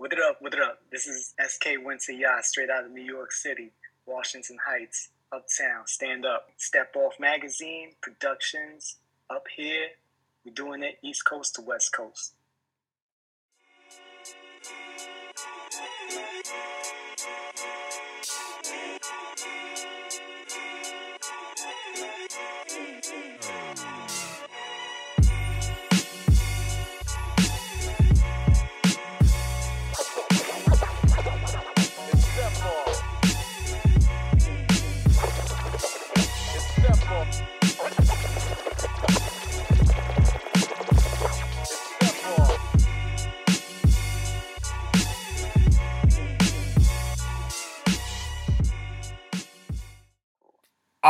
What it up? What it up? This is SK Winter Yat, straight out of New York City, Washington Heights, Uptown. Stand up. Step Off Magazine, Productions, up here. We're doing it East Coast to West Coast.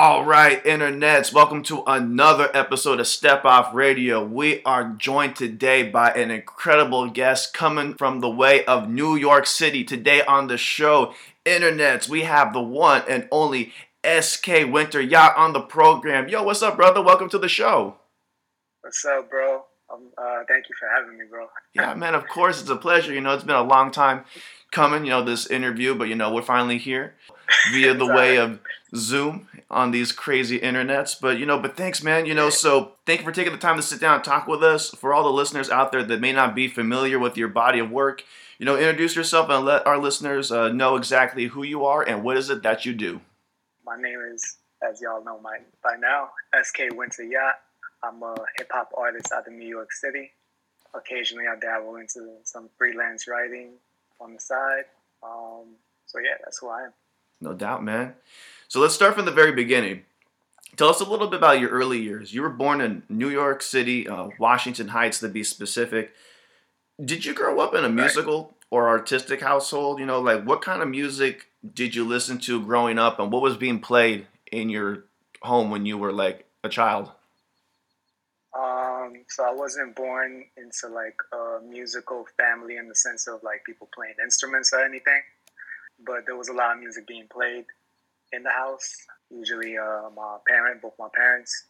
All right, internets, welcome to another episode of Step Off Radio. We are joined today by an incredible guest coming from the way of New York City. Today on the show, internets, we have the one and only SK Winter Yat on the program. Yo, what's up, brother? Welcome to the show. What's up, bro? Um, uh, thank you for having me, bro. Yeah, man, of course, it's a pleasure. You know, it's been a long time coming, you know, this interview, but you know, we're finally here via the way of Zoom on these crazy internets. But you know, but thanks, man. You know, so thank you for taking the time to sit down and talk with us. For all the listeners out there that may not be familiar with your body of work, you know, introduce yourself and let our listeners uh, know exactly who you are and what is it that you do. My name is, as y'all know my by now, SK Winter Yat. I'm a hip hop artist out of New York City. Occasionally, I dabble into some freelance writing on the side. Um, so yeah, that's who I am. No doubt, man. So let's start from the very beginning. Tell us a little bit about your early years. You were born in New York City, uh, Washington Heights to be specific. Did you grow up in a musical or artistic household? You know, like what kind of music did you listen to growing up and what was being played in your home when you were like a child? Um, so I wasn't born into like a musical family in the sense of like people playing instruments or anything, but there was a lot of music being played in the house. Usually, uh, my parent, both my parents,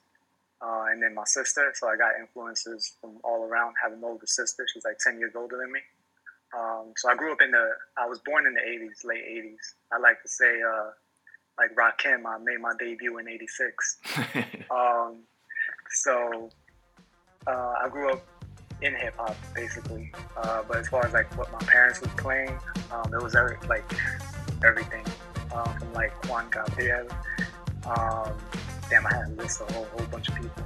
uh, and then my sister. So I got influences from all around. Having an older sister, she's like ten years older than me. Um, so I grew up in the. I was born in the '80s, late '80s. I like to say, uh, like Rakim, I made my debut in '86. um, so uh, I grew up in hip hop basically. Uh, but as far as like what my parents were playing, um, it was every, like everything um, from like Juan Gabriel. Um, damn, I had to list a whole, whole bunch of people.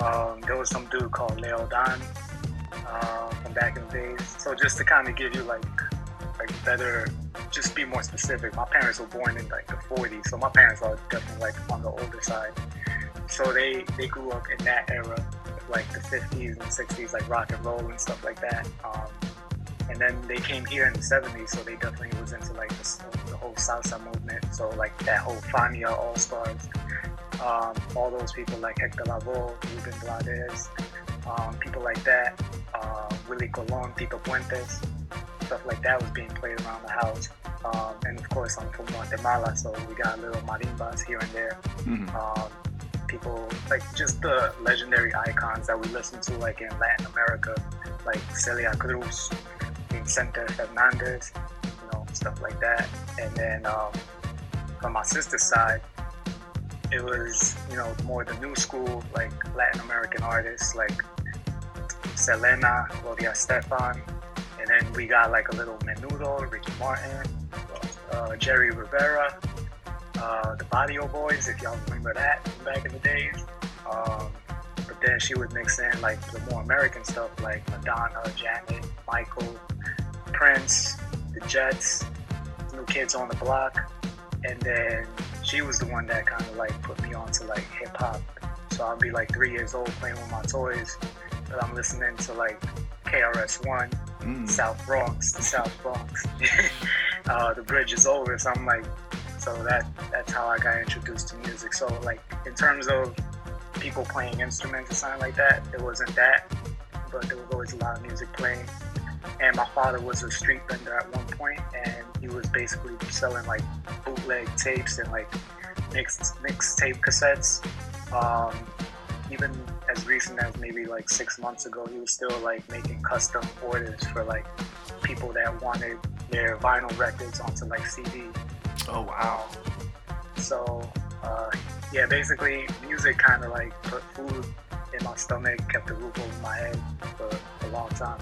Um, there was some dude called Leo Dan uh, from back in the days. So just to kind of give you like like better, just be more specific. My parents were born in like the 40s, so my parents are definitely like on the older side. So they they grew up in that era like the 50s and 60s, like rock and roll and stuff like that. Um, and then they came here in the 70s, so they definitely was into like the whole salsa movement. So like that whole Fania All Stars, um, all those people like Hector Lavoe, Ruben Blades, um, people like that, uh, Willie Colon, Tito Puentes, stuff like that was being played around the house. Um, and of course, I'm from Guatemala, so we got little marimbas here and there. Mm-hmm. Um, people like just the legendary icons that we listen to like in Latin America, like Celia Cruz, Vicente Fernandez, stuff like that. And then um, from my sister's side, it was, you know, more the new school, like Latin American artists like Selena, Gloria Estefan, and then we got like a little Menudo, Ricky Martin, uh, Jerry Rivera, uh, the Barrio Boys, if y'all remember that back in the days. Um, but then she would mix in like the more American stuff like Madonna, Janet, Michael, Prince, the Jets, New Kids on the Block, and then she was the one that kind of like put me onto like hip hop. So I'd be like three years old playing with my toys, but I'm listening to like KRS One, mm. South Bronx, the South Bronx. uh, the bridge is over, so I'm like so that that's how I got introduced to music. So like in terms of people playing instruments or something like that, it wasn't that, but there was always a lot of music playing. And my father was a street vendor at one point, and he was basically selling like bootleg tapes and like mixed mixed tape cassettes. Um, even as recent as maybe like six months ago, he was still like making custom orders for like people that wanted their vinyl records onto like CD. Oh wow! So uh, yeah, basically music kind of like put food in my stomach, kept the roof over my head for a long time.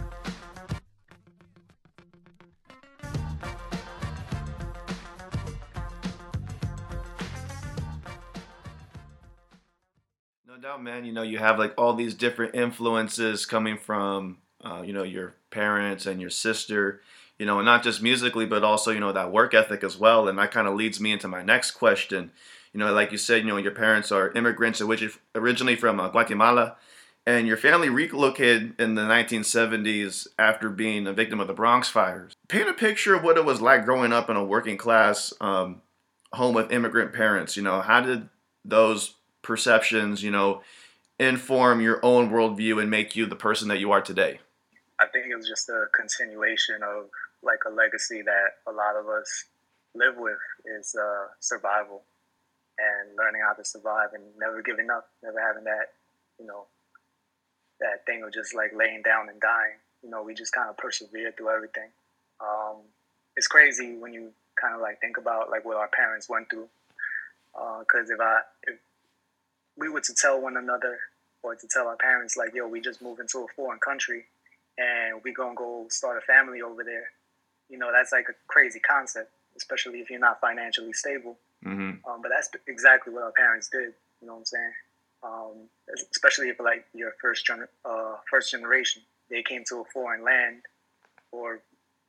Doubt, man. You know, you have like all these different influences coming from, uh, you know, your parents and your sister, you know, and not just musically, but also, you know, that work ethic as well. And that kind of leads me into my next question. You know, like you said, you know, your parents are immigrants originally from uh, Guatemala, and your family relocated in the 1970s after being a victim of the Bronx fires. Paint a picture of what it was like growing up in a working class um, home with immigrant parents. You know, how did those perceptions, you know, inform your own worldview and make you the person that you are today? I think it was just a continuation of like a legacy that a lot of us live with is uh, survival and learning how to survive and never giving up, never having that, you know, that thing of just like laying down and dying. You know, we just kind of persevered through everything. Um, it's crazy when you kind of like think about like what our parents went through. Because uh, if I if we were to tell one another or to tell our parents like, yo, we just moved into a foreign country and we gonna go start a family over there. You know, that's like a crazy concept, especially if you're not financially stable. Mm-hmm. Um, but that's exactly what our parents did. You know what I'm saying? Um, especially if like your first gen- uh, first generation, they came to a foreign land, or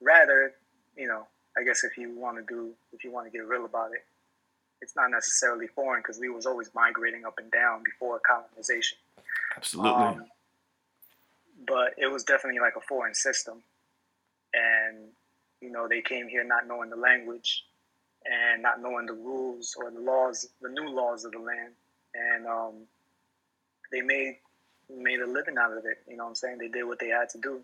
rather, you know, I guess if you want to do, if you want to get real about it, it's not necessarily foreign because we was always migrating up and down before colonization. Absolutely. Um, but it was definitely like a foreign system, and you know they came here not knowing the language and not knowing the rules or the laws, the new laws of the land, and um, they made made a living out of it. You know what I'm saying? They did what they had to do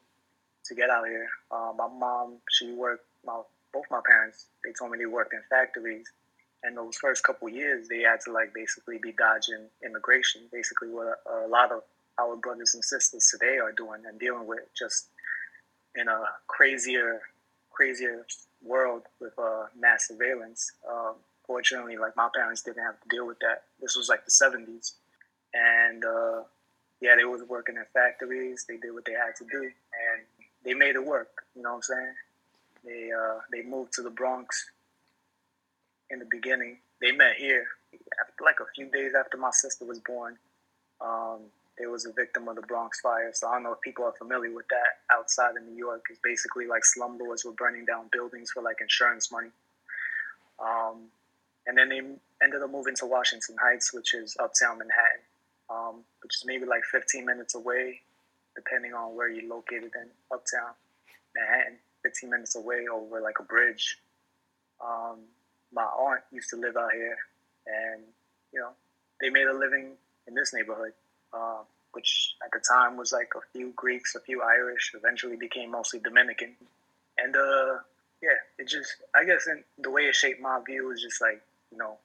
to get out of here. Uh, my mom, she worked. My both my parents, they told me they worked in factories and those first couple years, they had to like basically be dodging immigration, basically what a, a lot of our brothers and sisters today are doing and dealing with, just in a crazier, crazier world with uh, mass surveillance. Um, fortunately, like my parents didn't have to deal with that. This was like the '70s, and uh, yeah, they was working in factories. They did what they had to do, and they made it work. You know what I'm saying? They uh, they moved to the Bronx in the beginning. They met here after, like a few days after my sister was born. Um, there was a victim of the Bronx fire, so I don't know if people are familiar with that. Outside of New York, it's basically like slumlords were burning down buildings for like insurance money. Um, and then they ended up moving to Washington Heights, which is uptown Manhattan, um, which is maybe like 15 minutes away, depending on where you're located in uptown Manhattan. 15 minutes away over like a bridge. Um, my aunt used to live out here, and you know, they made a living in this neighborhood, uh, which at the time was like a few Greeks, a few Irish, eventually became mostly Dominican, and uh, yeah, it just I guess in the way it shaped my view is just like you know,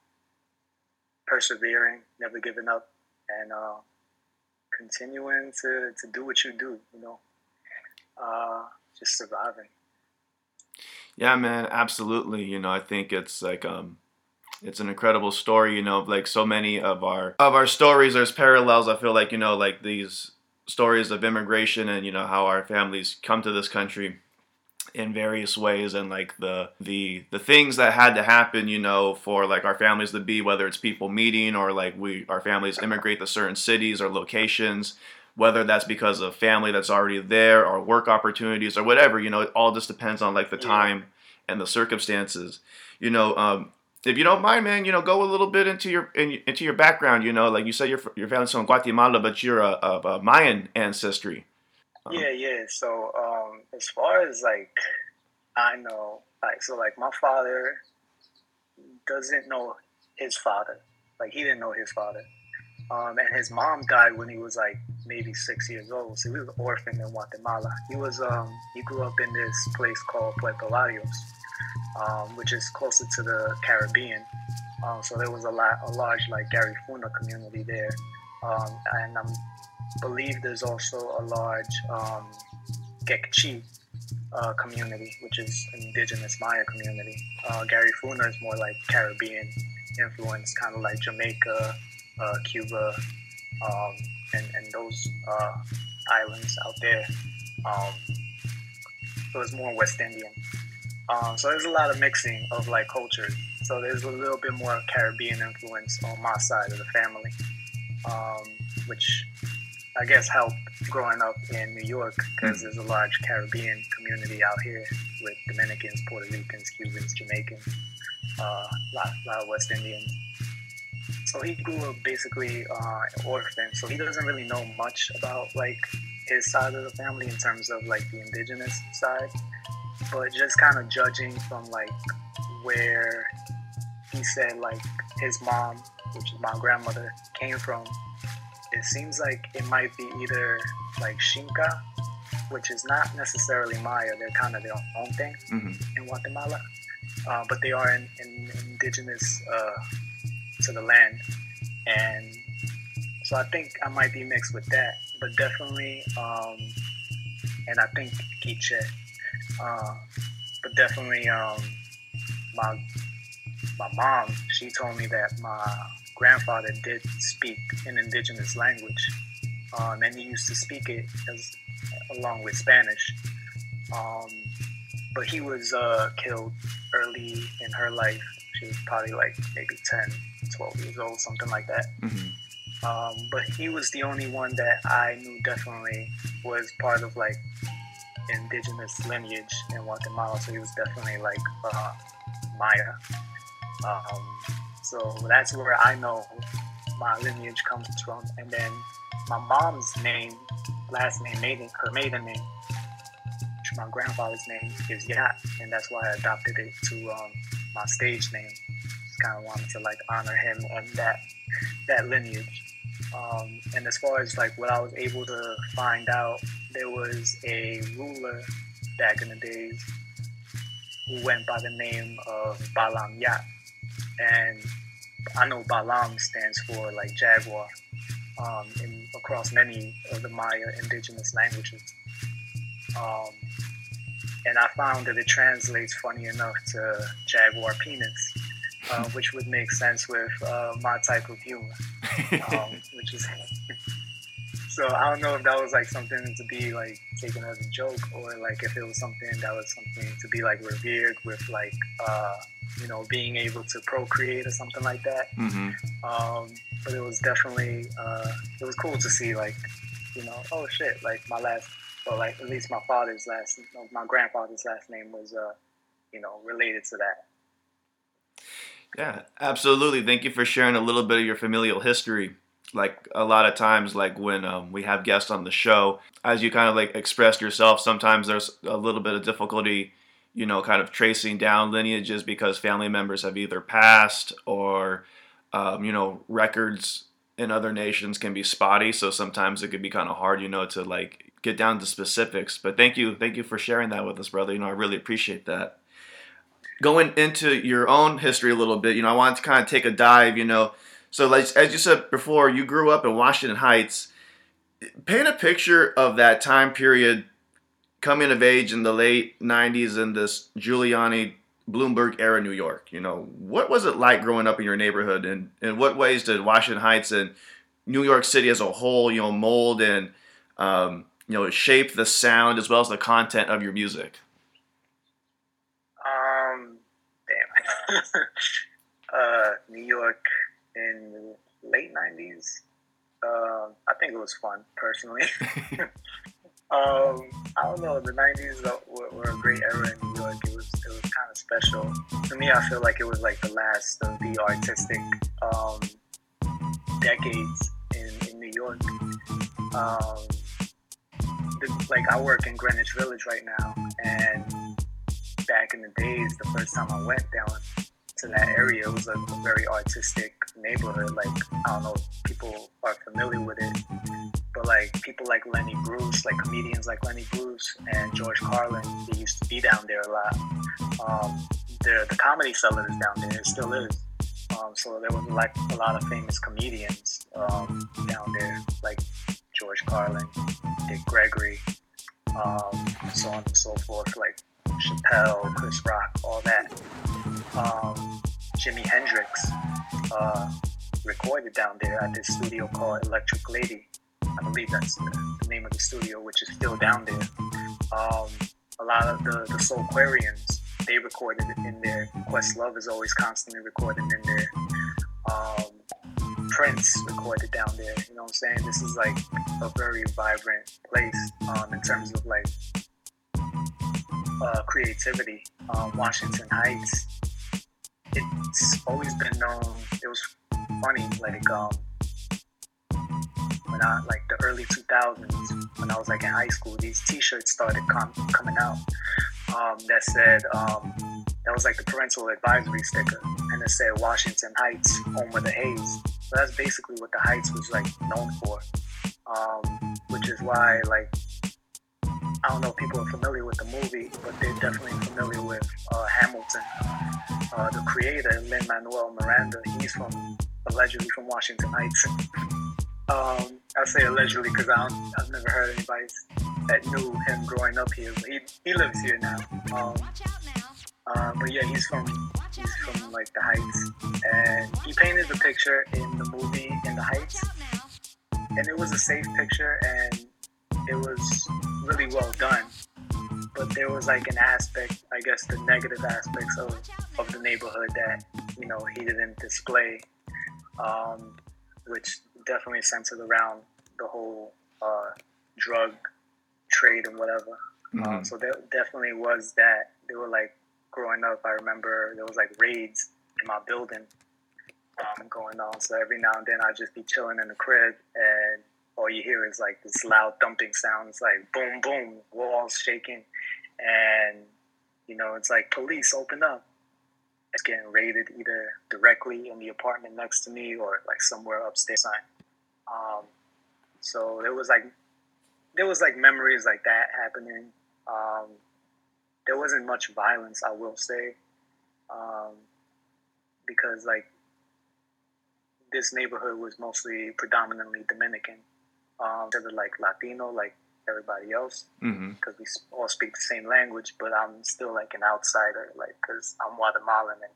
persevering, never giving up, and uh, continuing to to do what you do, you know, uh, just surviving. Yeah, man, absolutely. You know, I think it's like um it's an incredible story, you know, like so many of our of our stories there's parallels. I feel like, you know, like these stories of immigration and you know how our families come to this country in various ways and like the the the things that had to happen you know for like our families to be whether it's people meeting or like we our families immigrate to certain cities or locations whether that's because of family that's already there or work opportunities or whatever you know it all just depends on like the time and the circumstances. You know um, if you don't mind man you know go a little bit into your in, into your background you know like you said your your family's from guatemala but you're a, a, a mayan ancestry. Um, yeah yeah. So um, as far as like i know like so like my father doesn't know his father. Like he didn't know his father. Um, and his mom died when he was like maybe six years old. So he was an orphan in Guatemala. He was um, he grew up in this place called Puerto Barrios, um, which is closer to the Caribbean. Um, so there was a lot, a large like Garifuna community there, um, and I believe there's also a large um, Kekchi uh, community, which is indigenous Maya community. Uh, Gary Funa is more like Caribbean influence, kind of like Jamaica, uh, Cuba, um, and, and those uh, islands out there. Um, so it's more West Indian. Um, so there's a lot of mixing of like cultures. So there's a little bit more Caribbean influence on my side of the family, um, which I guess helped growing up in New York because there's a large Caribbean community out here with Dominicans, Puerto Ricans, Cubans, Jamaicans, uh, a lot, lot of West Indians. So he grew up basically uh, an orphan, so he doesn't really know much about like his side of the family in terms of like the indigenous side, but just kind of judging from like where he said like his mom, which is my grandmother, came from it seems like it might be either like Xinca, which is not necessarily Maya. They're kind of their own thing mm-hmm. in Guatemala, uh, but they are in, in indigenous uh, to the land, and so I think I might be mixed with that. But definitely, um, and I think Quiche, uh, but definitely um, my my mom. She told me that my grandfather did speak an indigenous language, um, and he used to speak it as along with Spanish. Um, but he was uh, killed early in her life. She was probably like maybe 10, 12 years old, something like that. Mm-hmm. Um, but he was the only one that I knew definitely was part of like indigenous lineage in Guatemala. So he was definitely like uh, Maya. Um, so that's where I know my lineage comes from. And then my mom's name, last name, maiden, her maiden name, my grandfather's name is Yat, and that's why I adopted it to um, my stage name. Just kind of wanted to like honor him and that that lineage. Um, and as far as like what I was able to find out, there was a ruler back in the days who went by the name of B'alam Yat, and I know Balam stands for like jaguar um, in, across many of the Maya indigenous languages. Um, and I found that it translates, funny enough, to jaguar penis, uh, which would make sense with uh, my type of humor, um, which is. so I don't know if that was like something to be like taken as a joke, or like if it was something that was something to be like revered with like. Uh, you know, being able to procreate or something like that. Mm-hmm. Um, but it was definitely, uh, it was cool to see, like, you know, oh shit, like my last, or like at least my father's last, my grandfather's last name was, uh, you know, related to that. Yeah, absolutely. Thank you for sharing a little bit of your familial history. Like a lot of times, like when um, we have guests on the show, as you kind of like expressed yourself, sometimes there's a little bit of difficulty you know, kind of tracing down lineages because family members have either passed or, um, you know, records in other nations can be spotty. So sometimes it could be kind of hard, you know, to like get down to specifics. But thank you, thank you for sharing that with us, brother. You know, I really appreciate that. Going into your own history a little bit, you know, I wanted to kind of take a dive, you know. So, like, as you said before, you grew up in Washington Heights. Paint a picture of that time period coming of age in the late 90s in this Giuliani Bloomberg era New York. You know, what was it like growing up in your neighborhood and in what ways did Washington Heights and New York City as a whole, you know, mold and, um, you know, shape the sound as well as the content of your music? Um, damn. uh, New York in late 90s. Uh, I think it was fun, personally. Um, I don't know. The '90s were, were, a great era in New York. It was it was kind of special to me. I feel like it was like the last of the artistic um, decades in, in New York. Um, like I work in Greenwich Village right now, and back in the days, the first time I went down to that area, it was a very artistic neighborhood. Like I don't know, if people are familiar with it but like people like Lenny Bruce, like comedians like Lenny Bruce and George Carlin, they used to be down there a lot. Um, the the comedy cellar is down there, it still is. Um, so there was like a lot of famous comedians um, down there, like George Carlin, Dick Gregory, um, so on and so forth, like Chappelle, Chris Rock, all that. Um, Jimi Hendrix uh, recorded down there at this studio called Electric Lady. I believe that's the, name of the studio, which is still down there. Um, a lot of the, the Soulquarians, they recorded in there. Questlove is always constantly recording in there. Um, Prince recorded down there. You know what I'm saying? This is like a very vibrant place um, in terms of like uh, creativity. Um, Washington Heights, it's always been known. It was funny, like um, when I like the early 2000s, when I was like in high school, these T-shirts started com- coming out um, that said um, that was like the parental advisory sticker, and it said Washington Heights, home of the Haze. So that's basically what the Heights was like known for, um, which is why like I don't know if people are familiar with the movie, but they're definitely familiar with uh, Hamilton. Uh, the creator, Lin Manuel Miranda, he's from allegedly from Washington Heights. Um, I say allegedly because I have never heard anybody that knew him growing up here. But he, he lives here now. Um, uh, but yeah, he's from he's from like the Heights, and he painted the picture in the movie in the Heights, and it was a safe picture, and it was really well done. But there was like an aspect, I guess, the negative aspects of, of the neighborhood that you know he didn't display, um, which definitely centered around the whole uh, drug trade and whatever. Mm-hmm. Um, so there definitely was that. They were like growing up. I remember there was like raids in my building um, going on. So every now and then I'd just be chilling in the crib and all you hear is like this loud thumping sounds like boom boom walls shaking and you know it's like police open up it's getting raided either directly in the apartment next to me or like somewhere upstairs um, so there was like there was like memories like that happening um, there wasn't much violence i will say um, because like this neighborhood was mostly predominantly dominican um, instead of like Latino, like everybody else, because Mm-hmm. we all speak the same language. But I'm still like an outsider, like because I'm Guatemalan and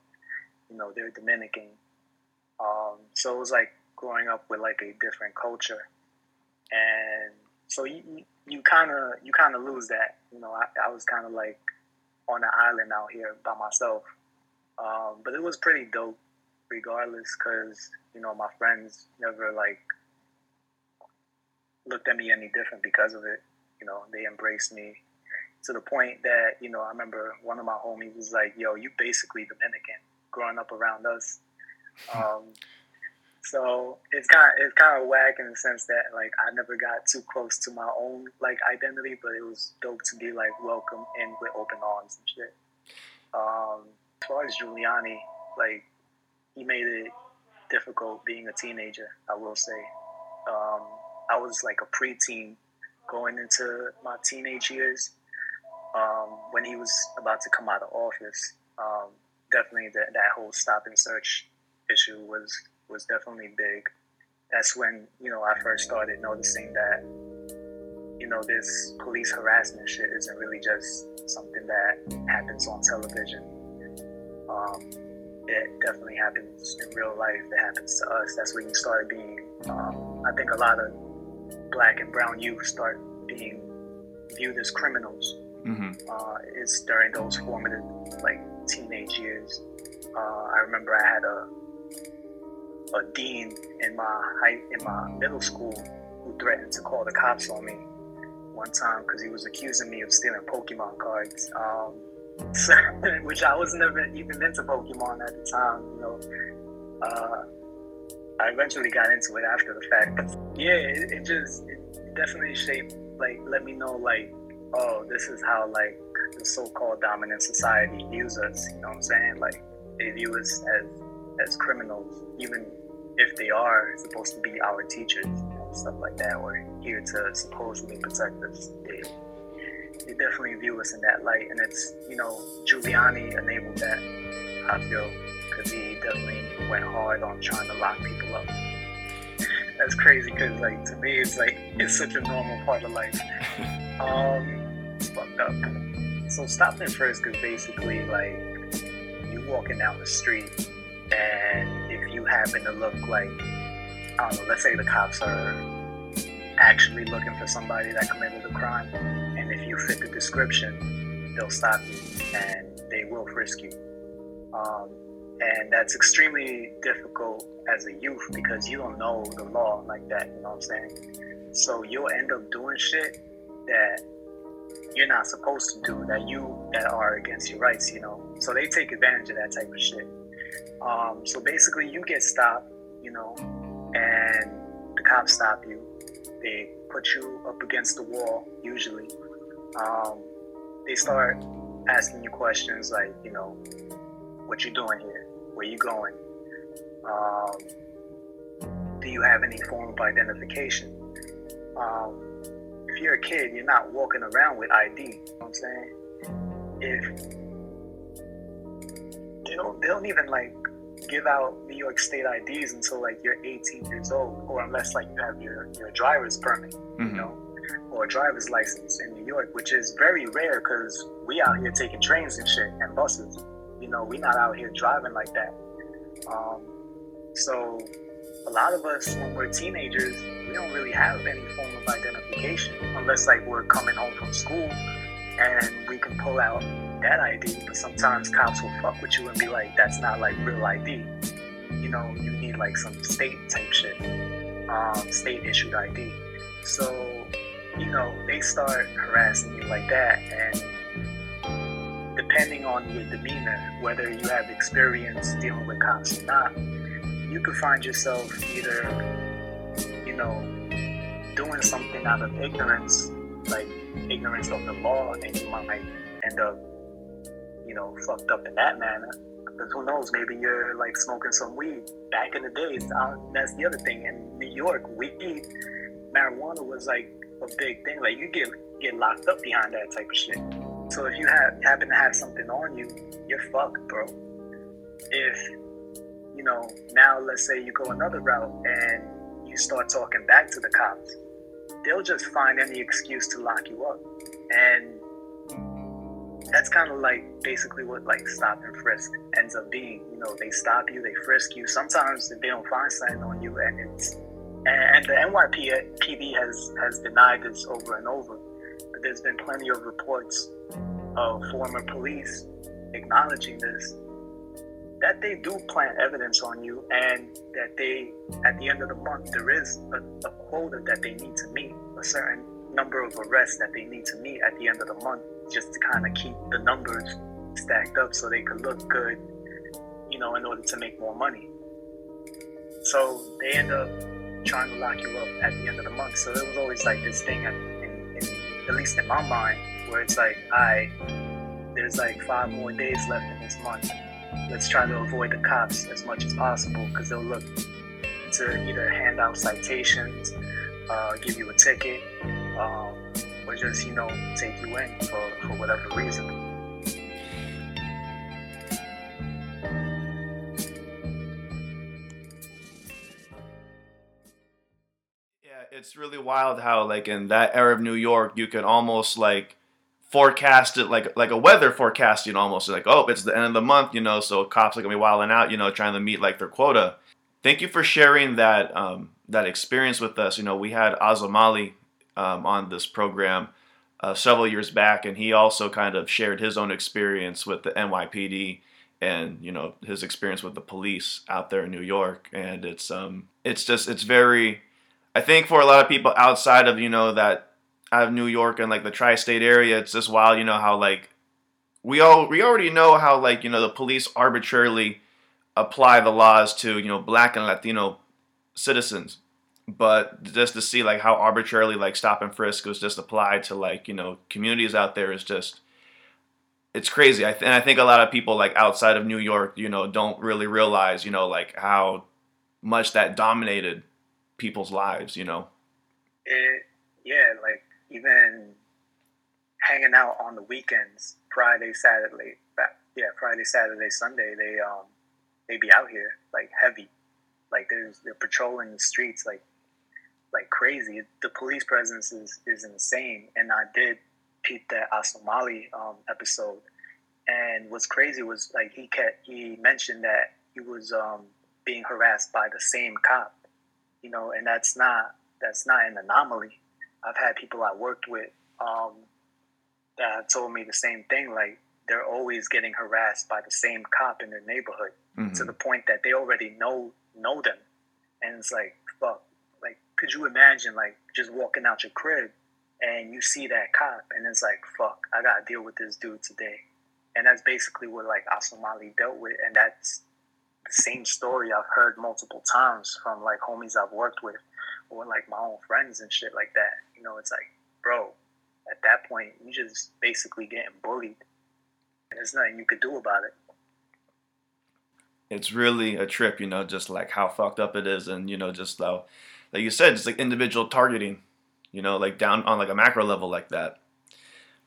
you know they're Dominican. Um, so it was like growing up with like a different culture, and so you you kind of you kind of lose that. You know, I, I was kind of like on an island out here by myself, um, but it was pretty dope, regardless, because you know my friends never like looked at me any different because of it. You know, they embraced me to the point that, you know, I remember one of my homies was like, yo, you basically Dominican growing up around us. Um, so it's kind of, it's kind of whack in the sense that like I never got too close to my own like identity, but it was dope to be like welcome in with open arms and shit. Um, as far as Giuliani, like he made it difficult being a teenager. I will say. Um, I was like a preteen going into my teenage years um, when he was about to come out of office. Um, definitely that, that whole stop and search issue was was definitely big. That's when you know I first started noticing that you know this police harassment shit isn't really just something that happens on television. Um, it definitely happens in real life. It happens to us. That's when you started being. Um, I think a lot of black and brown youth start being viewed as criminals. Mm-hmm. Uh, it's during those formative, like teenage years. Uh, I remember I had a a dean in my high in my middle school who threatened to call the cops on me one time because he was accusing me of stealing Pokemon cards. Um, so, which I was never even into Pokemon at the time. You know, uh, I eventually got into it after the fact. Yeah, it, it just it definitely shaped, like, let me know, like, oh, this is how, like, the so-called dominant society views us. You know what I'm saying? Like, they view us as as criminals, even if they are supposed to be our teachers and stuff like that, or here to supposedly protect us. They, they definitely view us in that light, and it's you know Giuliani enabled that. I feel because he definitely went hard on trying to lock people up. That's crazy because like to me it's like it's such a normal part of life. Um, fucked up. So stop and frisk is basically like you walking down the street, and if you happen to look like, I don't know, let's say the cops are actually looking for somebody that committed a crime, and if you fit the description, they'll stop you and they will frisk you. Um, and that's extremely difficult as a youth because you don't know the law like that, you know what I'm saying? So you'll end up doing shit that you're not supposed to do, that you that are against your rights, you know. So they take advantage of that type of shit. Um, so basically you get stopped, you know, and the cops stop you. They put you up against the wall, usually. Um, they start asking you questions like, you know, what you doing here? Where you going? Um, do you have any form of identification? Um, if you're a kid, you're not walking around with ID. You know what I'm saying? If they don't, they don't even like give out New York State IDs until like you're 18 years old, or unless like you have your your driver's permit, mm-hmm. you know, or a driver's license in New York, which is very rare because we out here taking trains and shit and buses. You know, we not out here driving like that. Um, so a lot of us, when we're teenagers, we don't really have any form of identification unless like we're coming home from school and we can pull out that ID. But sometimes cops will fuck with you and be like, "That's not like real ID." You know, you need like some state type shit, um, state issued ID. So, you know, they start harassing you like that and depending on your demeanor, whether you have experience dealing with cops or not, you could find yourself either, you know, doing something out of ignorance, like ignorance of the law, and you might end up, you know, fucked up in that manner. Because who knows, maybe you're like smoking some weed. Back in the days, uh, that's the other thing. In New York, weed, marijuana was like a big thing. Like you get get locked up behind that type of shit. So if you have happen to have something on you, you're fucked, bro. If you know, now let's say you go another route and you start talking back to the cops, they'll just find any excuse to lock you up. And that's kind of like basically what like stop and frisk ends up being. You know, they stop you, they frisk you. Sometimes they don't find something on you, and it's and the NYPD has has denied this over and over. But there's been plenty of reports of former police acknowledging this that they do plant evidence on you and that they at the end of the month there is a, a, quota that they need to meet a certain number of arrests that they need to meet at the end of the month just to kind of keep the numbers stacked up so they could look good you know in order to make more money so they end up trying to lock you up at the end of the month so there was always like this thing in, in, in, at least in my mind where it's like, I there's like five more days left in this month. Let's try to avoid the cops as much as possible because they'll look to either hand out citations, uh, give you a ticket, um, or just, you know, take you in for, for whatever reason. Yeah, It's really wild how like in that era of New York you could almost like forecast it like like a weather forecast, you know, almost like oh, it's the end of the month, you know, so cops are gonna be wilding out, you know, trying to meet like their quota. Thank you for sharing that um, that experience with us. You know, we had Azamali um, on this program uh, several years back, and he also kind of shared his own experience with the NYPD and you know his experience with the police out there in New York. And it's um it's just it's very I think for a lot of people outside of you know that out of New York and like the tri-state area, it's just wild, you know, how like we all we already know how like, you know, the police arbitrarily apply the laws to, you know, black and Latino citizens. But just to see like how arbitrarily like stop and frisk was just applied to like, you know, communities out there is just it's crazy. I th- and I think a lot of people like outside of New York, you know, don't really realize, you know, like how much that dominated people's lives, you know. It, yeah, like even hanging out on the weekends, Friday, Saturday, yeah, Friday, Saturday, Sunday, they um they be out here like heavy, like there's they're patrolling the streets like like crazy. The police presence is is insane, and I did peeped that Asomali um, episode, and what's crazy was like he kept he mentioned that he was um, being harassed by the same cop, you know, and that's not that's not an anomaly. I've had people I worked with um, that told me the same thing. Like they're always getting harassed by the same cop in their neighborhood mm-hmm. to the point that they already know know them, and it's. Like, could you imagine like just walking out your crib and you see that cop, and it's like fuck, I gotta deal with this dude today, and that's basically what like Asomali dealt with, and that's the same story I've heard multiple times from like homies I've worked with or like my own friends and shit like that. You know, it's like, bro, at that point, you just basically getting bullied. And there's nothing you could do about it. It's really a trip, you know, just like how fucked up it is, and you know, just how, like you said, it's like individual targeting, you know, like down on like a macro level like that.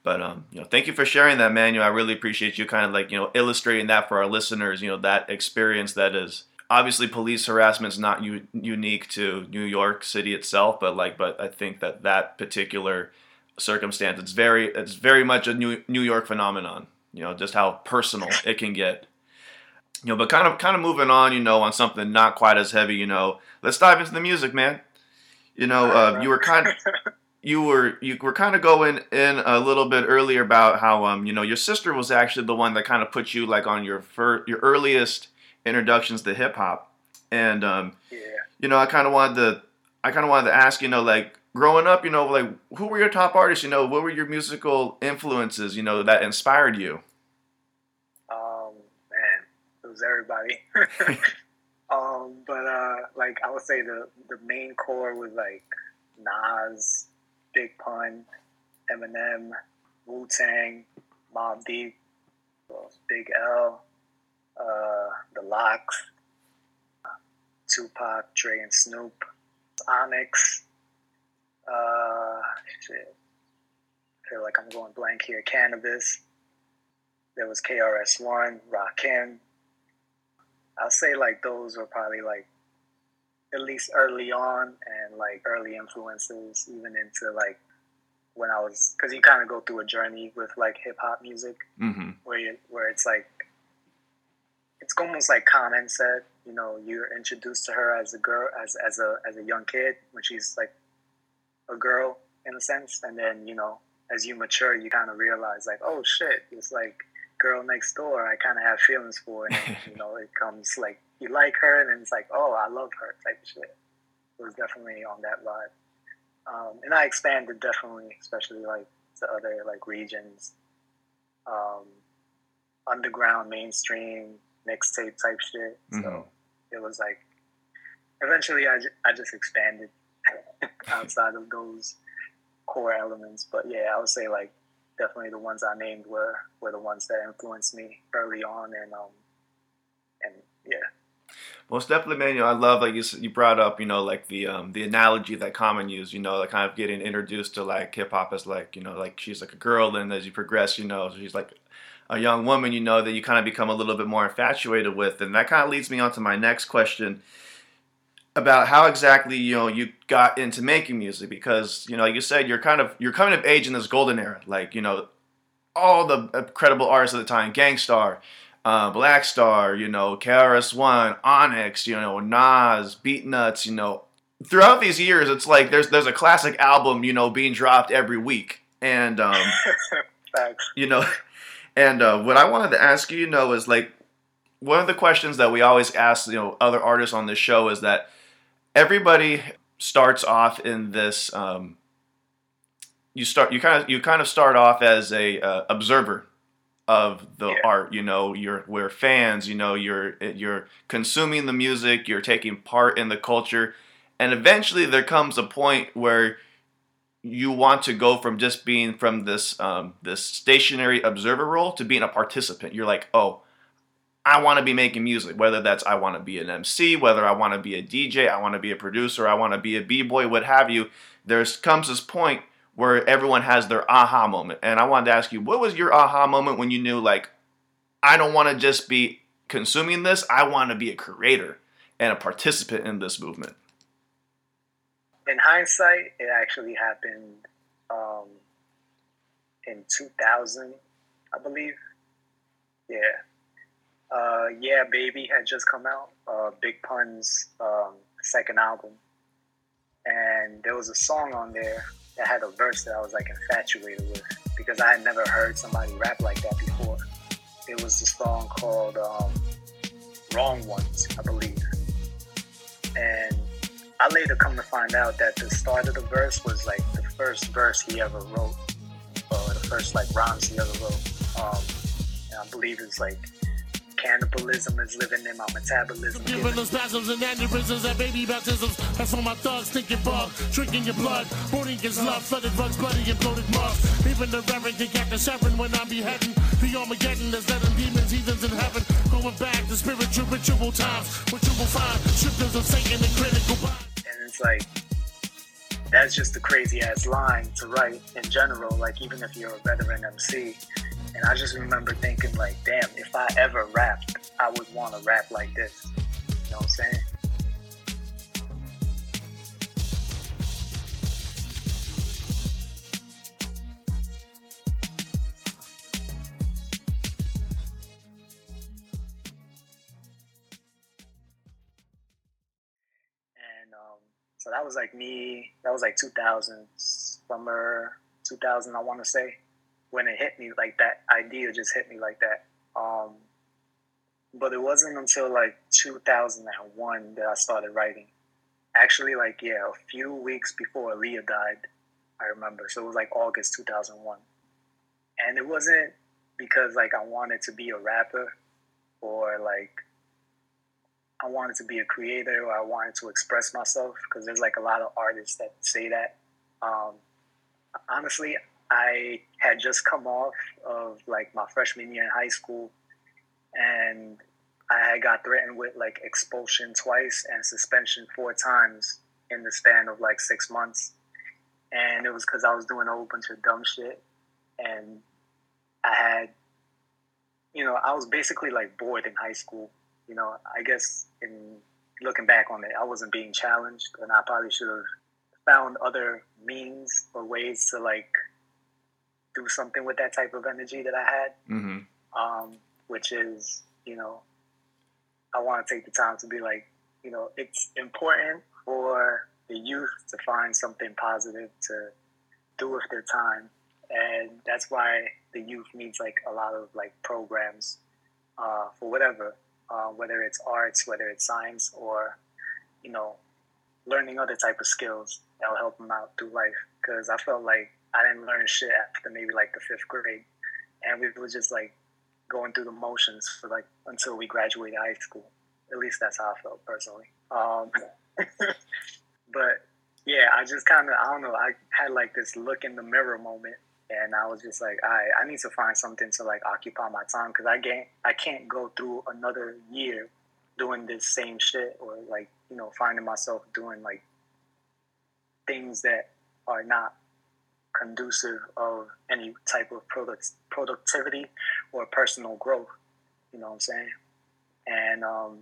But um, you know, thank you for sharing that, Manuel. I really appreciate you kind of like you know illustrating that for our listeners. You know, that experience that is obviously police harassment is not u- unique to New York City itself, but like, but I think that that particular circumstance, it's very, it's very much a New New York phenomenon. You know, just how personal it can get. You know, but kind of, kind of moving on. You know, on something not quite as heavy. You know, let's dive into the music, man. You know, uh, you were kind of. you were you were kind of going in a little bit earlier about how um you know your sister was actually the one that kind of put you like on your fir- your earliest introductions to hip hop, and um yeah. you know I kind of wanted to I kind of wanted to ask you know like growing up you know like who were your top artists you know what were your musical influences you know that inspired you. Everybody. um, but uh, like I would say the the main core was like Nas, Big Pun, Eminem, Wu Tang, Mobb Deep, Big L, uh, The LOX, Tupac, Dre and Snoop, Onyx. Uh, shit. I feel like I'm going blank here. Canibus. There was KRS One, Rakim. I'll say like those were probably like at least early on and like early influences even into like when I was because you kind of go through a journey with like hip hop music mm-hmm. where you, where it's like it's almost like Common said you know you're introduced to her as a girl as as a as a young kid when she's like a girl in a sense and then you know as you mature you kind of realize like oh shit it's like girl next door I kind of have feelings for and you know it comes like you like her, and it's like, oh, I love her type of shit. It was definitely on that vibe. Um, and I expanded definitely, especially like to other like regions, um, underground, mainstream, mixtape type shit. Mm-hmm. So it was like, eventually I, I just expanded outside of those core elements. But yeah, I would say like definitely the ones I named were, were the ones that influenced me early on. And, um, and yeah, most definitely, man. You know, I love like you you brought up, you know, like the um the analogy that Common used. You know, like kind of getting introduced to like hip hop as like you know like she's like a girl, and as you progress, you know, she's like a young woman. You know, that you kind of become a little bit more infatuated with, and that kind of leads me on to my next question about how exactly you know you got into making music because you know like you said you're kind of you're coming of age in this golden era. Like you know all the incredible artists of the time Gang Starr uh, Black Star, you know, KRS One, Onyx, you know, Nas, Beatnuts, you know. Throughout these years, it's like there's there's a classic album, you know, being dropped every week, and um, you know, and uh, what I wanted to ask you, you know, is like one of the questions that we always ask, you know, other artists on this show is that everybody starts off in this. Um, you start you kind of you kind of start off as a uh, observer of the yeah. art you know you're we're fans you know you're you're consuming the music you're taking part in the culture and eventually there comes a point where you want to go from just being from this um, this stationary observer role to being a participant you're like oh i want to be making music whether that's i want to be an mc whether i want to be a dj i want to be a producer i want to be a b-boy what have you There comes this point where everyone has their aha moment. And I wanted to ask you, what was your aha moment when you knew, like, I don't want to just be consuming this, I want to be a creator and a participant in this movement? In hindsight, it actually happened um, in 2000, I believe. Yeah. Uh, yeah, Baby had just come out. Uh, Big Pun's um, second album, and there was a song on there that had a verse that I was like infatuated with because I had never heard somebody rap like that before. It was the song called um, "Wrong Ones," I believe, and I later come to find out that the start of the verse was like the first verse he ever wrote, or the first like rhymes he ever wrote. Um, and I believe it's like Cannibalism is living in my metabolism. Giving those spasms and aneurysms and baby baptisms. That's for my thugs thinking bug, drinking your blood. Boarding is love, flooded rugs, bloody and bloated mugs. Even the reverend can catch the Sharon when I'm beheading. The Armageddon is letting demons, heathens in heaven. Going back to spiritual ritual times. What you will find, shifters of Satan and critical. And it's like, that's just a crazy ass line to write in general. Like, even if you're a veteran MC, and I just remember thinking, like, damn, if I ever rapped, I would want to rap like this. You know what I'm saying? And um, so that was like me, that was like 2000, summer 2000, I want to say when it hit me like that idea just hit me like that. Um, but it wasn't until like 2001 that I started writing. Actually, like yeah, a few weeks before Leah died, I remember. So it was like August 2001, and it wasn't because like I wanted to be a rapper or like I wanted to be a creator or I wanted to express myself because there's like a lot of artists that say that. Um, honestly, I had just come off of like my freshman year in high school, and I got threatened with like expulsion twice and suspension four times in the span of like six months. And it was because I was doing a whole bunch of dumb shit. And I had, you know, I was basically like bored in high school. You know, I guess in looking back on it, I wasn't being challenged, and I probably should have found other means or ways to like do something with that type of energy that I had, mm-hmm. um, which is, you know, I want to take the time to be like, you know, it's important for the youth to find something positive to do with their time. And that's why the youth needs like a lot of like programs uh, for whatever, uh, whether it's arts, whether it's science, or, you know, learning other type of skills that will help them out through life. Because I felt like I didn't learn shit after maybe like the fifth grade, and we were just like going through the motions for like until we graduated high school. At least that's how I felt personally. Um, but yeah, I just kind of I don't know. I had like this look in the mirror moment, and I was just like, I I need to find something to like occupy my time because I can't I can't go through another year doing this same shit or like you know finding myself doing like things that are not conducive of any type of product, productivity or personal growth. You know what I'm saying? And um,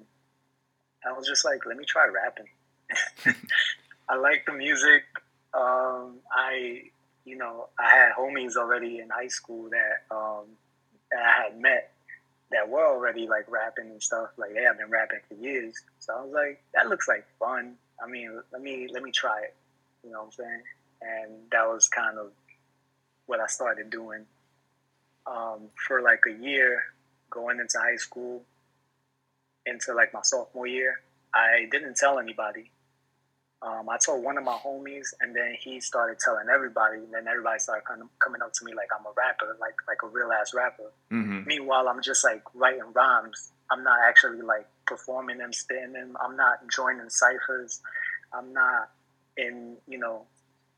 I was just like, let me try rapping. I like the music. Um, I, you know, I had homies already in high school that, um, that I had met that were already like rapping and stuff. Like they have been rapping for years. So I was like, that looks like fun. I mean, let me let me try it. You know what I'm saying? And that was kind of what I started doing um, for like a year going into high school into like my sophomore year. I didn't tell anybody. Um, I told one of my homies, and then he started telling everybody. And then everybody started kind of coming up to me like I'm a rapper, like like a real ass rapper. Mm-hmm. Meanwhile, I'm just like writing rhymes. I'm not actually like performing them, spitting them. I'm not joining ciphers. I'm not in you know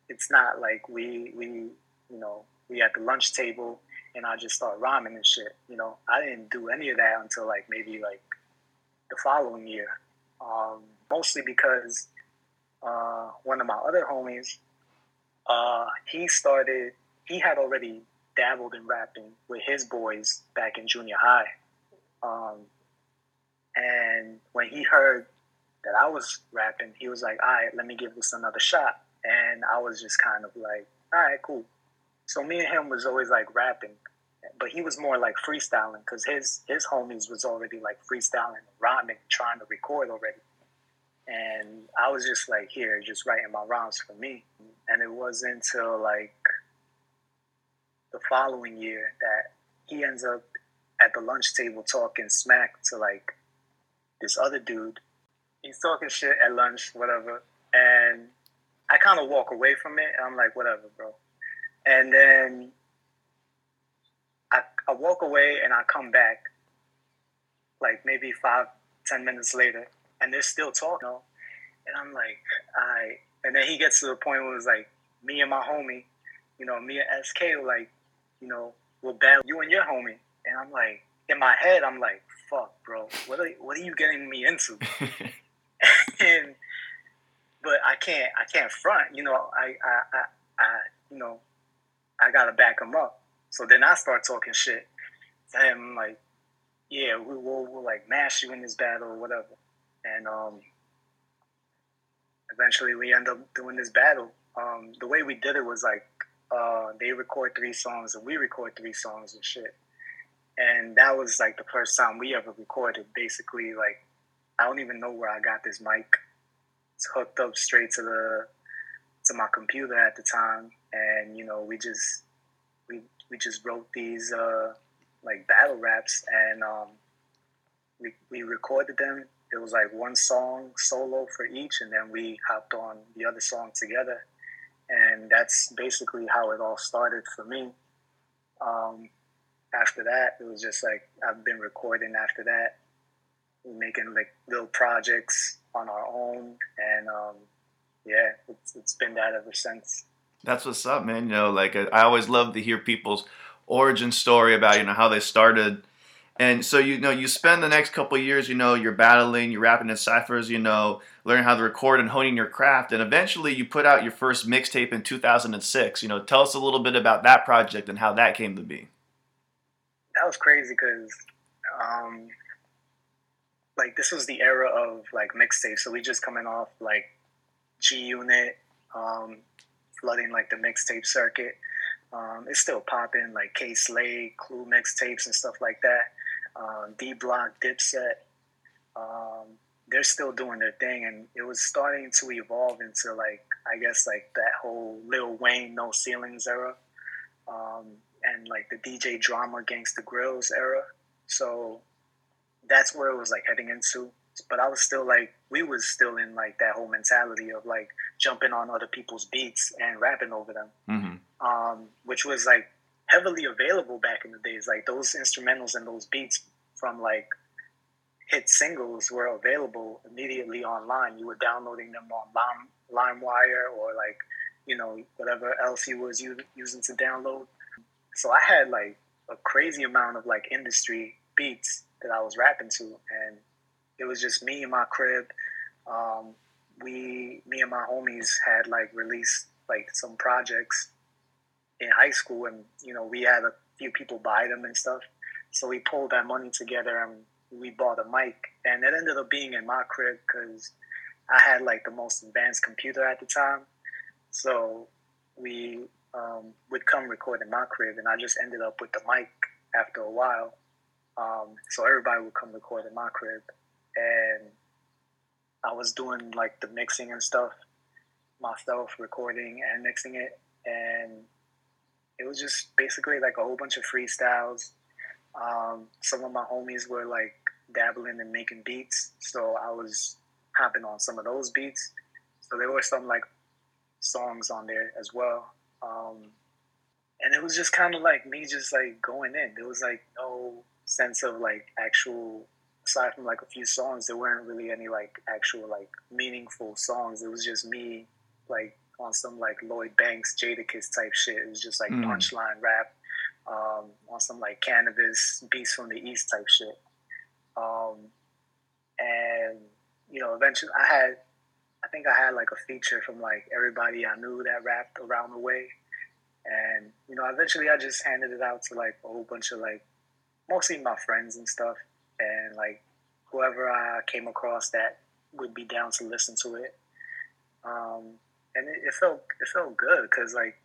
it's not like we we you know we at the lunch table and I just start rhyming and shit. You know, I didn't do any of that until like maybe like the following year. Um, mostly because uh, one of my other homies, uh, he started. He had already dabbled in rapping with his boys back in junior high. Um, and when he heard that I was rapping, he was like, "All right, let me give this another shot." And I was just kind of like, all right, cool. so me and him was always like rapping, but he was more like freestyling because his his homies was already like freestyling, rhyming, trying to record already. And I was just like here, just writing my rhymes for me. And it wasn't until like the following year that he ends up at the lunch table talking smack to like this other dude. He's talking shit at lunch, whatever. And I kind of walk away from it. And I'm like, whatever, bro. And then I, I walk away and I come back like maybe five, ten minutes later, and they're still talking. You know? And I'm like, I. And then he gets to the point where it's like me and my homie, you know, me and SK, like, you know, we'll battle you and your homie. And I'm like, in my head, I'm like, fuck, bro, what are what are you getting me into? and but I can't I can't front, you know, I I, I, I you know, I gotta back him up. So then I start talking shit to him, like, yeah, we will we'll like mash you in this battle or whatever. And um, eventually we end up doing this battle. Um, the way we did it was like uh, they record three songs and we record three songs and shit. And that was like the first time we ever recorded. Basically, like I don't even know where I got this mic. It's hooked up straight to the to my computer at the time, and you know we just we we just wrote these uh, like battle raps, and um, we we recorded them. It was like one song solo for each, and then we hopped on the other song together, and that's basically how it all started for me. Um, after that, it was just like I've been recording after that, making like little projects on our own, and um, yeah, it's, it's been that ever since. That's what's up, man. You know, like I always love to hear people's origin story about you know how they started. And so you know you spend the next couple years, you know, you're battling, you're rapping in ciphers, you know, learning how to record and honing your craft, and eventually you put out your first mixtape in 2006. You know, tell us a little bit about that project and how that came to be. That was crazy because, um, like, this was the era of like mixtapes. So we just coming off like G Unit, um, flooding like the mixtape circuit. Um, it's still popping like Kay Slay, Clue mixtapes and stuff like that. Um, D Block, Dipset. Um, they're still doing their thing, and it was starting to evolve into like I guess like that whole Lil Wayne No Ceilings era, um, and like the DJ Drama Gangsta Grillz era. So that's where it was like heading into but I was still like, we was still in like that whole mentality of like jumping on other people's beats and rapping over them, mm-hmm. um, which was like heavily available back in the days. Like those instrumentals and those beats from like hit singles were available immediately online. You were downloading them on Lime, LimeWire or like, you know, whatever else you was using to download. So I had like a crazy amount of like industry beats that I was rapping to, and it was just me in my crib. Um, we, me and my homies had like released like some projects in high school, and you know we had a few people buy them and stuff. So we pulled that money together and we bought a mic, and it ended up being in my crib because I had like the most advanced computer at the time. So we um, would come record in my crib, and I just ended up with the mic after a while. Um, so everybody would come record in my crib, and I was doing like the mixing and stuff myself, recording and mixing it, and it was just basically like a whole bunch of freestyles. Um, some of my homies were like dabbling and making beats, so I was hopping on some of those beats. So there were some like songs on there as well. Um, and it was just kind of like me just like going in. There was like no sense of like actual aside from like a few songs, there weren't really any like actual like meaningful songs. It was just me like on some like Lloyd Banks, Jadakiss type shit. It was just like mm. punchline rap um, on some like Canibus Beast from the East type shit. Um, and you know, eventually I had, I think I had like a feature from like everybody I knew that rapped around the way. And you know, eventually I just handed it out to like a whole bunch of like mostly my friends and stuff and like whoever I came across that would be down to listen to it. Um, and it, it, felt it felt good because like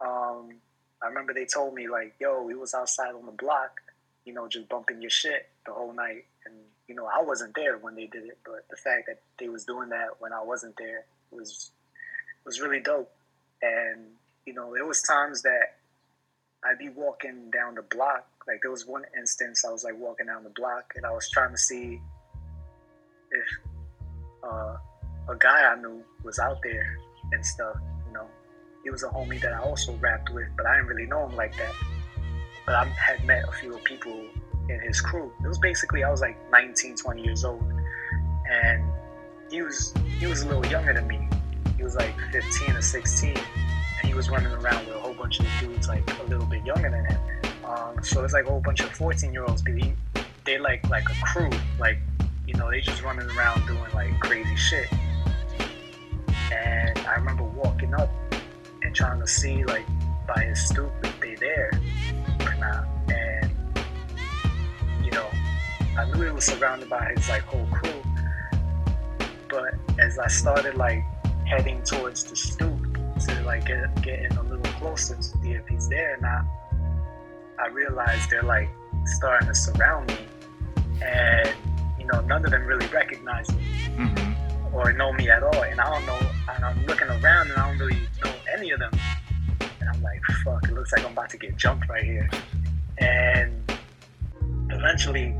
um, I remember they told me like, "Yo, we was outside on the block, you know, just bumping your shit the whole night." And you know, I wasn't there when they did it, but the fact that they was doing that when I wasn't there was was really dope. And you know, there was times that I'd be walking down the block. Like there was one instance I was like walking down the block and I was trying to see if uh, a guy I knew was out there and stuff. You know, he was a homie that I also rapped with, but I didn't really know him like that. But I had met a few people in his crew. It was basically I was like 19, 20 years old, and he was he was a little younger than me. He was like 15 or 16, and he was running around with a whole bunch of dudes like a little bit younger than him. Um, so it's like a whole bunch of 14 year olds. They like like a crew, like you know, they just running around doing like crazy shit. And I remember walking up and trying to see like by his stoop if they there or not. And you know, I knew he was surrounded by his like whole crew. But as I started like heading towards the stoop to like get getting a little closer to see if he's there or not, I realized they're like starting to surround me. And you know, none of them really recognize me mm-hmm. or know me at all. And I don't know, and I'm looking around and I don't really know any of them. And I'm like, fuck, it looks like I'm about to get jumped right here. And eventually,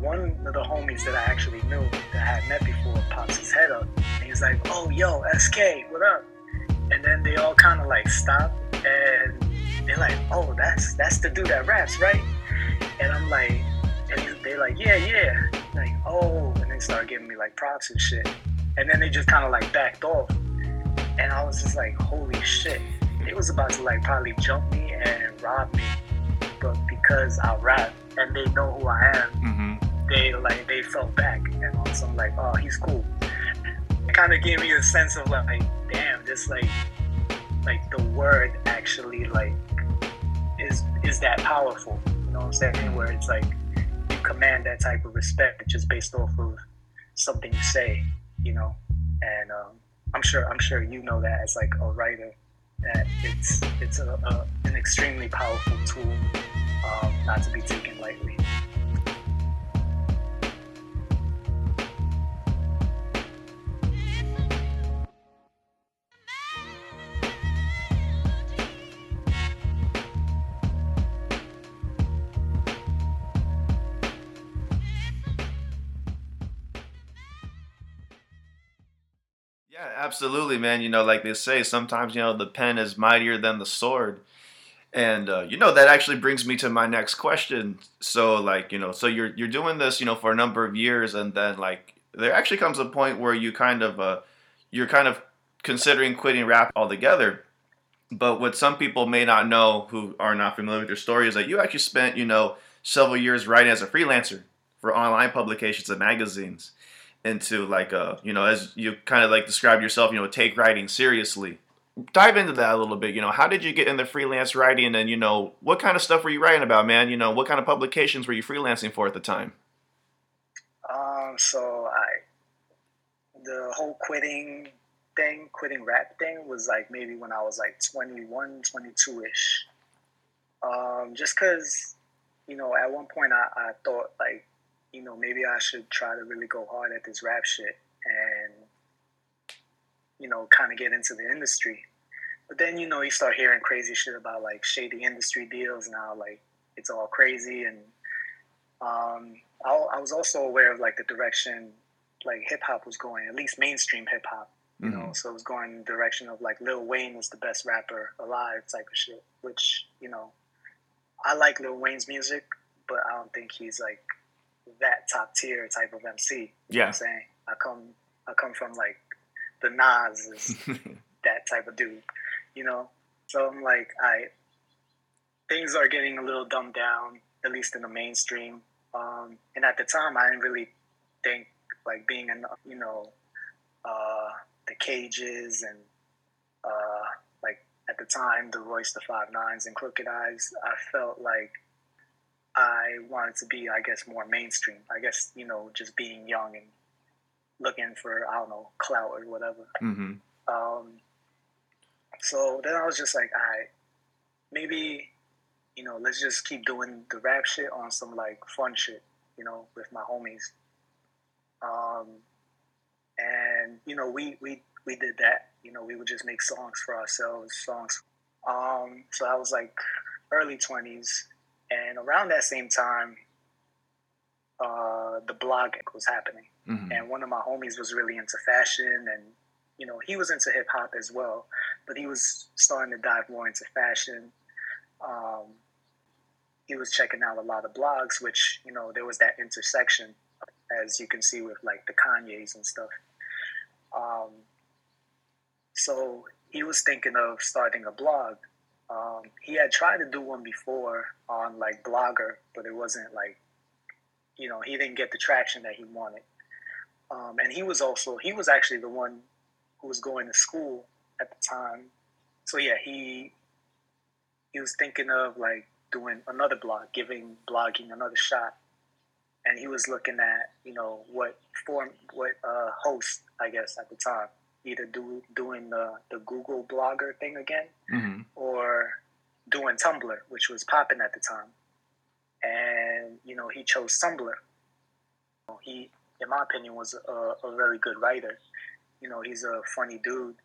one of the homies that I actually knew that I had met before pops his head up. And he's like, oh, yo, SK, what up? And then they all kind of like stop and they're like, oh, that's that's the dude that raps, right? And I'm like, and they like, yeah, yeah. Like, oh, and they start giving me like props and shit. And then they just kind of like backed off. And I was just like, holy shit. It was about to like probably jump me and rob me. But because I rap and they know who I am, mm-hmm. they like, they felt back. And also I'm like, oh, he's cool. It kind of gave me a sense of like, damn, this like, like the word actually like is is that powerful. You know what I'm saying? Where it's like you command that type of respect just based off of something you say, you know. And um, I'm sure I'm sure you know that as like a writer that it's it's a, a, an extremely powerful tool, um, not to be taken lightly. Absolutely, man. You know, like they say, sometimes you know the pen is mightier than the sword, and uh, you know that actually brings me to my next question. So, like, you know, so you're you're doing this, you know, for a number of years, and then like there actually comes a point where you kind of uh, you're kind of considering quitting rap altogether. But what some people may not know, who are not familiar with your story, is that you actually spent, you know, several years writing as a freelancer for online publications and magazines into like a you know as you kind of like described yourself you know take writing seriously. Dive into that a little bit you know how did you get into freelance writing and you know what kind of stuff were you writing about man? You know what kind of publications were you freelancing for at the time? Um so i the whole quitting thing quitting rap thing was like maybe when i was like 21 22ish um just because you know at one point i, I thought like you know, maybe I should try to really go hard at this rap shit and, you know, kind of get into the industry. But then, you know, you start hearing crazy shit about like shady industry deals now, like it's all crazy. And um, I, I was also aware of like the direction like hip hop was going, at least mainstream hip hop. You mm-hmm. know, so it was going in the direction of like Lil Wayne was the best rapper alive type of shit, which, you know, I like Lil Wayne's music, but I don't think he's like that top tier type of MC. You yeah. I'm saying? I come I come from like the Nas is that type of dude, you know? So I'm like, I things are getting a little dumbed down, at least in the mainstream. Um, and at the time I didn't really think like being in you know, uh, the cages and uh, like at the time the Royce da 5'9"s and Crooked I's, I felt like I wanted to be, I guess, more mainstream. I guess, you know, just being young and looking for, I don't know, clout or whatever. Mm-hmm. Um, so then I was just like, I, maybe, you know, let's just keep doing the rap shit on some like fun shit, you know, with my homies. Um, and you know, we we we did that. You know, we would just make songs for ourselves, songs. Um, so I was like early twenties, and around that same time, uh, the blog was happening, mm-hmm. and one of my homies was really into fashion, and you know, he was into hip hop as well, but he was starting to dive more into fashion. Um, he was checking out a lot of blogs, which you know, there was that intersection, as you can see with like the Kanyes and stuff. Um, so he was thinking of starting a blog. Um, he had tried to do one before on like Blogger, but it wasn't like, you know, he didn't get the traction that he wanted. Um, and he was also he was actually the one who was going to school at the time. So yeah, he he was thinking of like doing another blog, giving blogging another shot. And he was looking at, you know, what form, what uh, host, I guess, at the time either do doing the, the Google Blogger thing again mm-hmm. or doing Tumblr, which was popping at the time. And you know, he chose Tumblr. He, in my opinion, was a, a very good writer. You know, he's a funny dude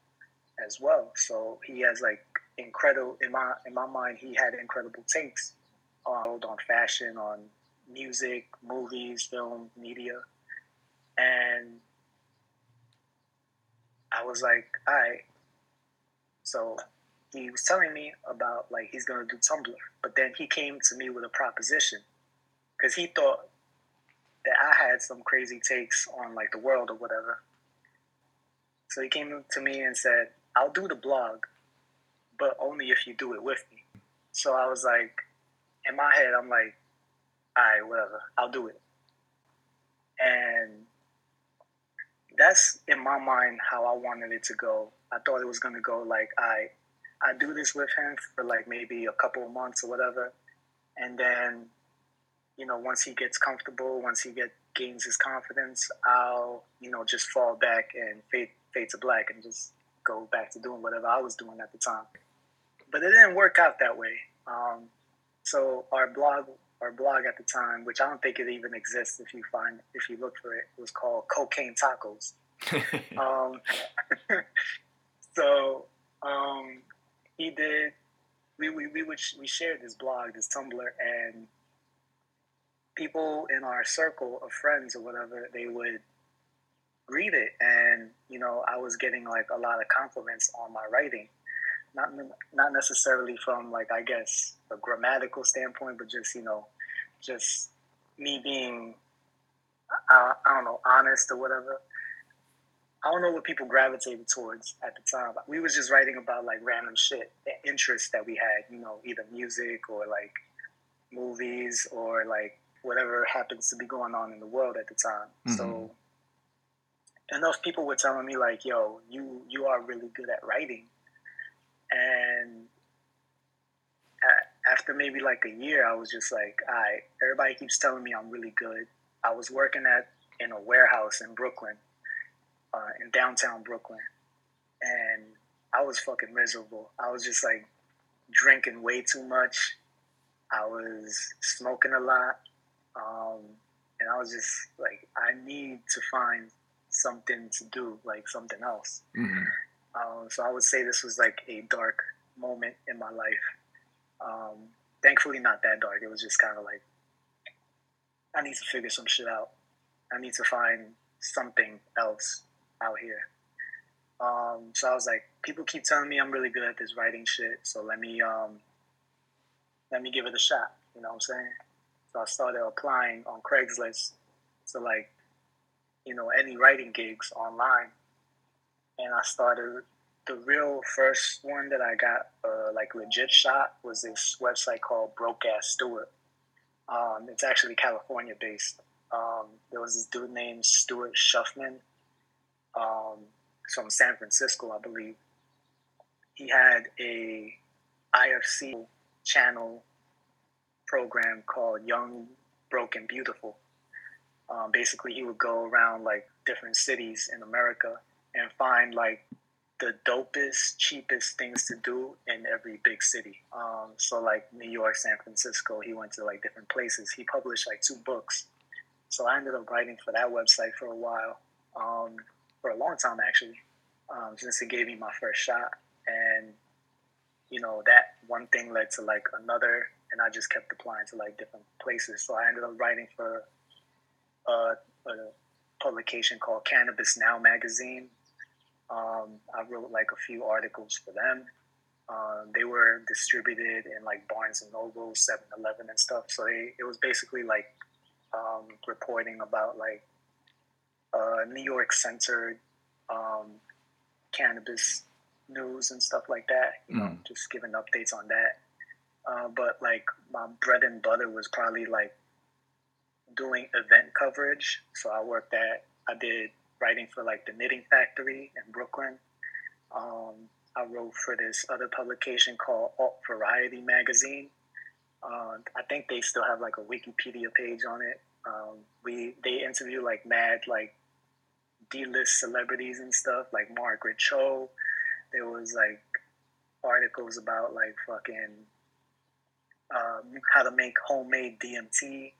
as well. So he has like incredible in my in my mind. He had incredible takes on on fashion, on music, movies, film, media, and I was like, all right. So he was telling me about like he's gonna do Tumblr, but then he came to me with a proposition because he thought that I had some crazy takes on like the world or whatever. So he came to me and said, "I'll do the blog, but only if you do it with me." So I was like, in my head, I'm like, "All right, whatever, I'll do it." And that's in my mind how I wanted it to go. I thought it was gonna go like I I do this with him for like maybe a couple of months or whatever, and then you know once he gets comfortable, once he get gains his confidence, I'll you know just fall back and fade fade to black and just go back to doing whatever I was doing at the time. But it didn't work out that way. Um, so our blog our blog at the time, which I don't think it even exists if you find if you look for it. It was called Cocaine Tacos. um, so um, he did. We, we, we would we shared this blog, this Tumblr, and people in our circle of friends or whatever they would read it, and you know I was getting like a lot of compliments on my writing not not necessarily from like I guess a grammatical standpoint, but just you know, just me being uh, I don't know honest or whatever. I don't know what people gravitated towards at the time. We was just writing about like random shit, interests that we had, you know, either music or like movies or like whatever happens to be going on in the world at the time. Mm-hmm. So enough people were telling me like, "Yo, you you are really good at writing," and after maybe like a year, I was just like, all right, everybody keeps telling me I'm really good. I was working at in a warehouse in Brooklyn, uh, in downtown Brooklyn, and I was fucking miserable. I was just like drinking way too much. I was smoking a lot, um, and I was just like, I need to find something to do, like something else. Mm-hmm. Um, so I would say this was like a dark moment in my life. Um, thankfully, not that dark. It was just kind of like, I need to figure some shit out. I need to find something else out here. Um, so I was like, people keep telling me I'm really good at this writing shit. So let me um, let me give it a shot. You know what I'm saying? So I started applying on Craigslist to like, you know, any writing gigs online and I started the real first one that I got uh, like legit shot was this website called Broke Ass Stuart. Um, it's actually California based. Um, there was this dude named Stuart Shuffman um, from San Francisco, I believe. He had a IFC channel program called Young, Broken, Beautiful. Um, basically, he would go around like different cities in America and find like the dopest, cheapest things to do in every big city. Um, so like New York, San Francisco, he went to like different places. He published like two books. So I ended up writing for that website for a while, um, for a long time actually, um, since it gave me my first shot. And you know that one thing led to like another, and I just kept applying to like different places. So I ended up writing for a, a publication called Cannabis Now magazine um, I wrote like a few articles for them. Um, they were distributed in like Barnes and Noble, 7-Eleven, and stuff. So they, it was basically like um, reporting about like uh, New York centered um, cannabis news and stuff like that. You mm. know, just giving updates on that. Uh, but like my bread and butter was probably like doing event coverage. So I worked at, I did writing for like the Knitting Factory in Brooklyn. Um, I wrote for this other publication called Alt Variety Magazine. Uh, I think they still have like a Wikipedia page on it. Um, we they interview like mad like D-list celebrities and stuff like Margaret Cho. There was like articles about like fucking um, how to make homemade DMT.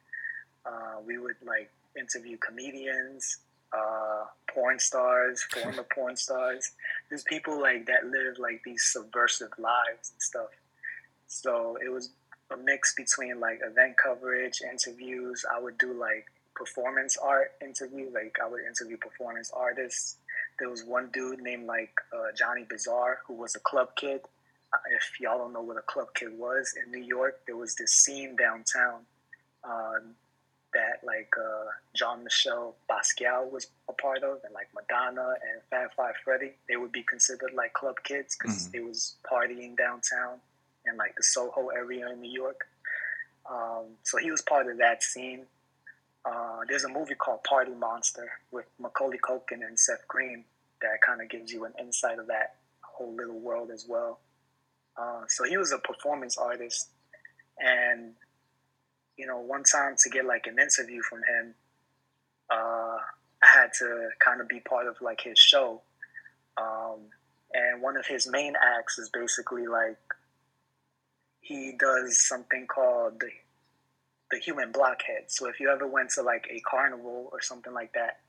Uh, we would like interview comedians uh, porn stars, former porn stars. There's people like that live like these subversive lives and stuff. So it was a mix between like event coverage, interviews. I would do like performance art interview. Like I would interview performance artists. There was one dude named like uh, Johnny Bizarre who was a club kid. Uh, if y'all don't know what a club kid was in New York, there was this scene downtown. Um, that like uh, Jean-Michel Basquiat was a part of, and like Madonna and Fab Five Freddy, they would be considered like club kids because mm-hmm. they was partying downtown in like the Soho area in New York. Um, so he was part of that scene. Uh, there's a movie called Party Monster with Macaulay Culkin and Seth Green that kind of gives you an insight of that whole little world as well. Uh, so he was a performance artist, and you know, one time to get like an interview from him, uh, I had to kind of be part of like his show. Um, and one of his main acts is basically like he does something called the, the human blockhead. So if you ever went to like a carnival or something like that,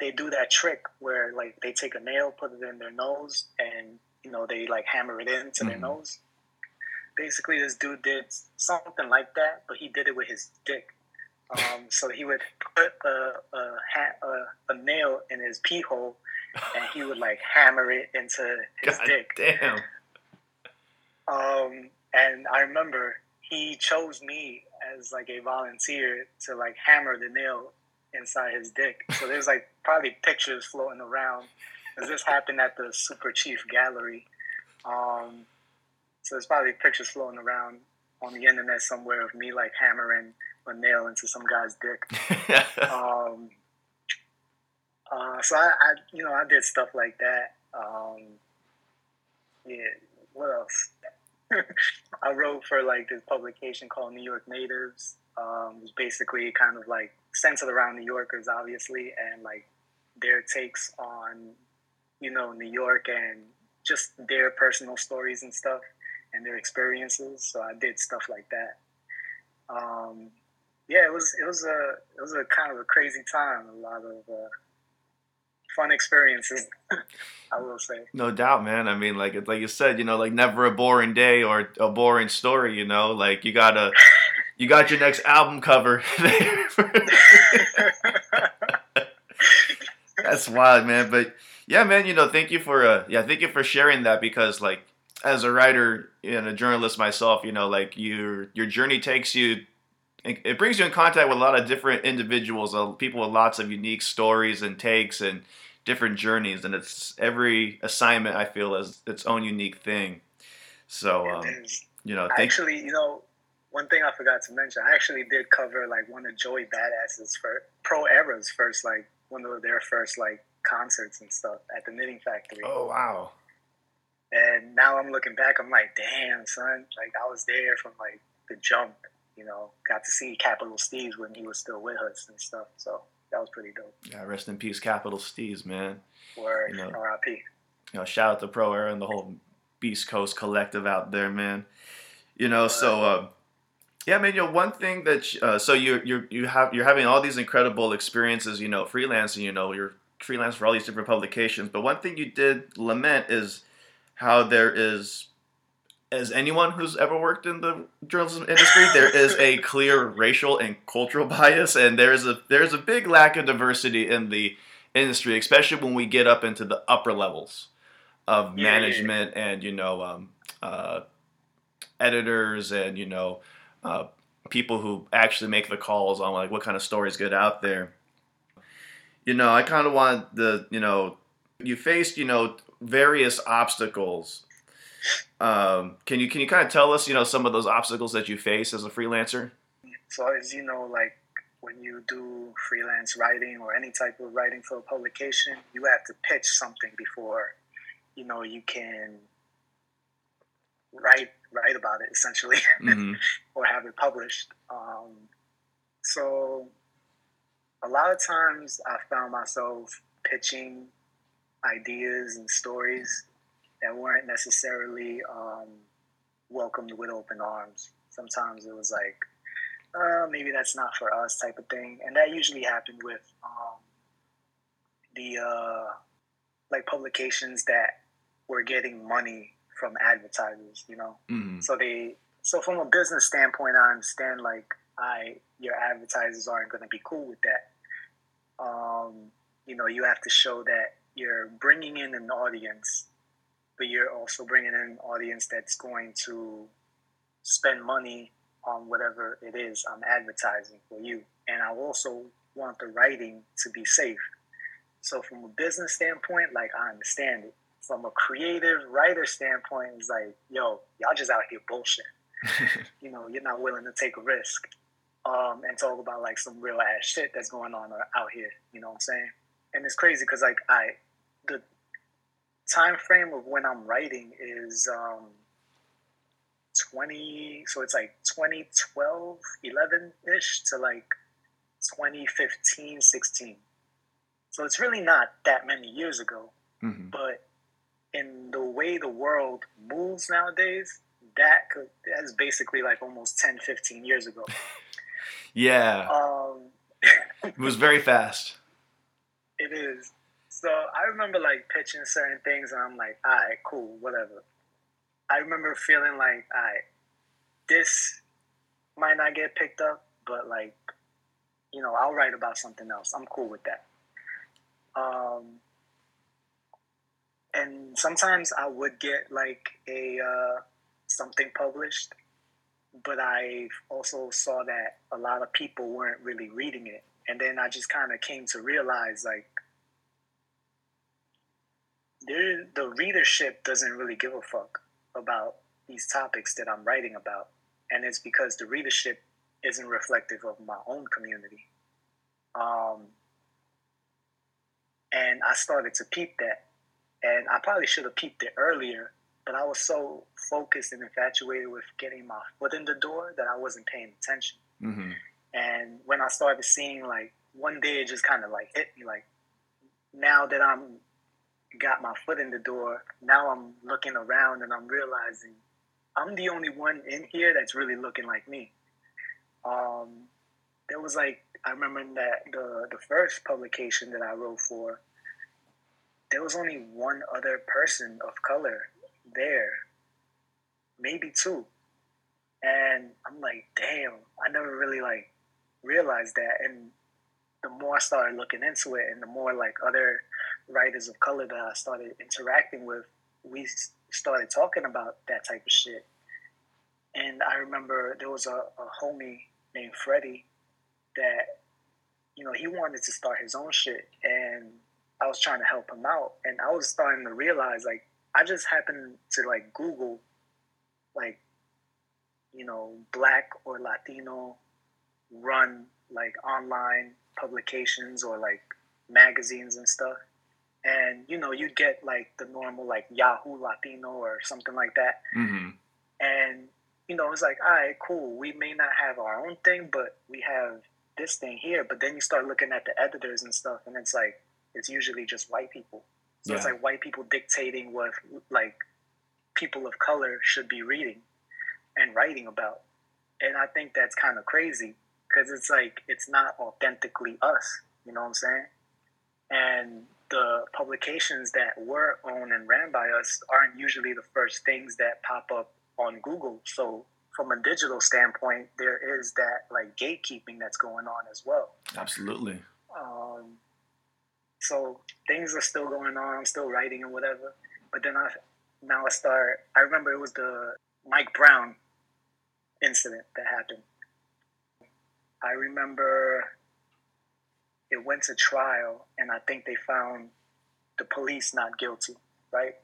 they do that trick where like they take a nail, put it in their nose, and you know they like hammer it into mm-hmm. their nose basically this dude did something like that, but he did it with his dick. Um, so he would put a, a, a, a, nail in his pee hole, and he would like hammer it into his God dick. Damn. Um, and I remember he chose me as like a volunteer to like hammer the nail inside his dick. So there's like probably pictures floating around. Cause this happened at the Superchief Gallery. Um, so there's probably pictures floating around on the internet somewhere of me like hammering a nail into some guy's dick. um, uh, so I, I, you know, I did stuff like that. Um, yeah, what else? I wrote for like this publication called New York Natives. Um, it was basically kind of like centered around New Yorkers, obviously, and like their takes on, you know, New York and just their personal stories and stuff and their experiences. So I did stuff like that. Um, yeah, it was it was a it was a kind of a crazy time. A lot of uh, fun experiences. I will say. No doubt, man. I mean, like like you said, you know, like never a boring day or a boring story. You know, like you gotta you got your next album cover That's wild, man. But yeah, man. You know, thank you for uh, yeah, thank you for sharing that because like as a writer and a journalist myself, you know, like your your journey takes you, it brings you in contact with a lot of different individuals, uh, people with lots of unique stories and takes and different journeys, and it's every assignment I feel is its own unique thing. So, um, you know, thank- actually, you know, one thing I forgot to mention, I actually did cover like one of Joey Badass's first Pro Era's first like one of their first like concerts and stuff at the Knitting Factory. Oh wow! And now I'm looking back, I'm like, damn, son, like I was there from like the jump, you know, got to see Capital Steez when he was still with us and stuff. So that was pretty dope. Yeah, rest in peace, Capital Steez, man. Word, you know, RIP. you know, shout out to Pro Era and the whole Beast Coast collective out there, man. You know, so uh, yeah, man. You know, one thing that uh, so you you you have you're having all these incredible experiences. You know, freelancing. You know, you're freelance for all these different publications. But one thing you did lament is how there is as anyone who's ever worked in the journalism industry, there is a clear racial and cultural bias, and there is a there's a big lack of diversity in the industry, especially when we get up into the upper levels of yeah, management yeah, yeah. and you know um, uh, editors and you know uh, people who actually make the calls on like what kind of stories get out there. You know, I kind of want the you know you faced you know various obstacles um, can you can you kind of tell us, you know, some of those obstacles that you face as a freelancer? So as you know, like when you do freelance writing or any type of writing for a publication, you have to pitch something before, you know, you can write write about it essentially, mm-hmm. or have it published. Um, so a lot of times I found myself pitching ideas and stories that weren't necessarily um, welcomed with open arms. Sometimes it was like, uh, maybe that's not for us type of thing, and that usually happened with um, the uh, like publications that were getting money from advertisers. You know, mm-hmm. so they so from a business standpoint, I understand like I your advertisers aren't going to be cool with that. Um, you know, you have to show that you're bringing in an audience but you're also bringing in an audience that's going to spend money on whatever it is I'm advertising for you. And I also want the writing to be safe. So from a business standpoint, like I understand it. From a creative writer standpoint, it's like, yo, y'all just out here bullshit. you know, you're not willing to take a risk. Um, and talk about like some real ass shit that's going on out here. You know what I'm saying? And it's crazy because like I, the time frame of when I'm writing is um, 20, so it's like 2012, 11 ish to like 2015, 16. So it's really not that many years ago. Mm-hmm. But in the way the world moves nowadays, that could, that's basically like almost 10, 15 years ago. yeah. Um, it was very fast. It is. So I remember like pitching certain things, and I'm like, all right, cool, whatever. I remember feeling like, all right, this might not get picked up, but like, you know, I'll write about something else. I'm cool with that. Um, and sometimes I would get like a uh, something published, but I also saw that a lot of people weren't really reading it, and then I just kind of came to realize like the readership doesn't really give a fuck about these topics that I'm writing about, and it's because the readership isn't reflective of my own community. Um, and I started to peep that, and I probably should have peeped it earlier, but I was so focused and infatuated with getting my foot in the door that I wasn't paying attention. Mm-hmm. And when I started seeing, like, one day it just kind of like hit me, like, now that I'm got my foot in the door, now I'm looking around and I'm realizing I'm the only one in here that's really looking like me. Um, there was like I remember that the the first publication that I wrote for, there was only one other person of color there, maybe two, and I'm like, damn, I never really like realized that. And the more I started looking into it, and the more like other writers of color that I started interacting with, we started talking about that type of shit. And I remember there was a, a homie named Freddie that, you know, he wanted to start his own shit. And I was trying to help him out. And I was starting to realize, like, I just happened to, like, Google, like, you know, black or Latino run, like, online publications or, like, magazines and stuff and you know you'd get like the normal like Yahoo Latino or something like that, mm-hmm. and you know it's like all right, cool. We may not have our own thing, but we have this thing here. But then you start looking at the editors and stuff, and it's like it's usually just white people, So yeah. it's like white people dictating what like people of color should be reading and writing about. And I think that's kind of crazy because it's like it's not authentically us. You know what I'm saying? And the publications that were owned and ran by us aren't usually the first things that pop up on Google. So from a digital standpoint, there is that like gatekeeping that's going on as well. Absolutely. Um, so things are still going on. I'm still writing and whatever. But then I now I start. I remember it was the Mike Brown incident that happened. I remember it went to trial, and I think they found the police not guilty, right,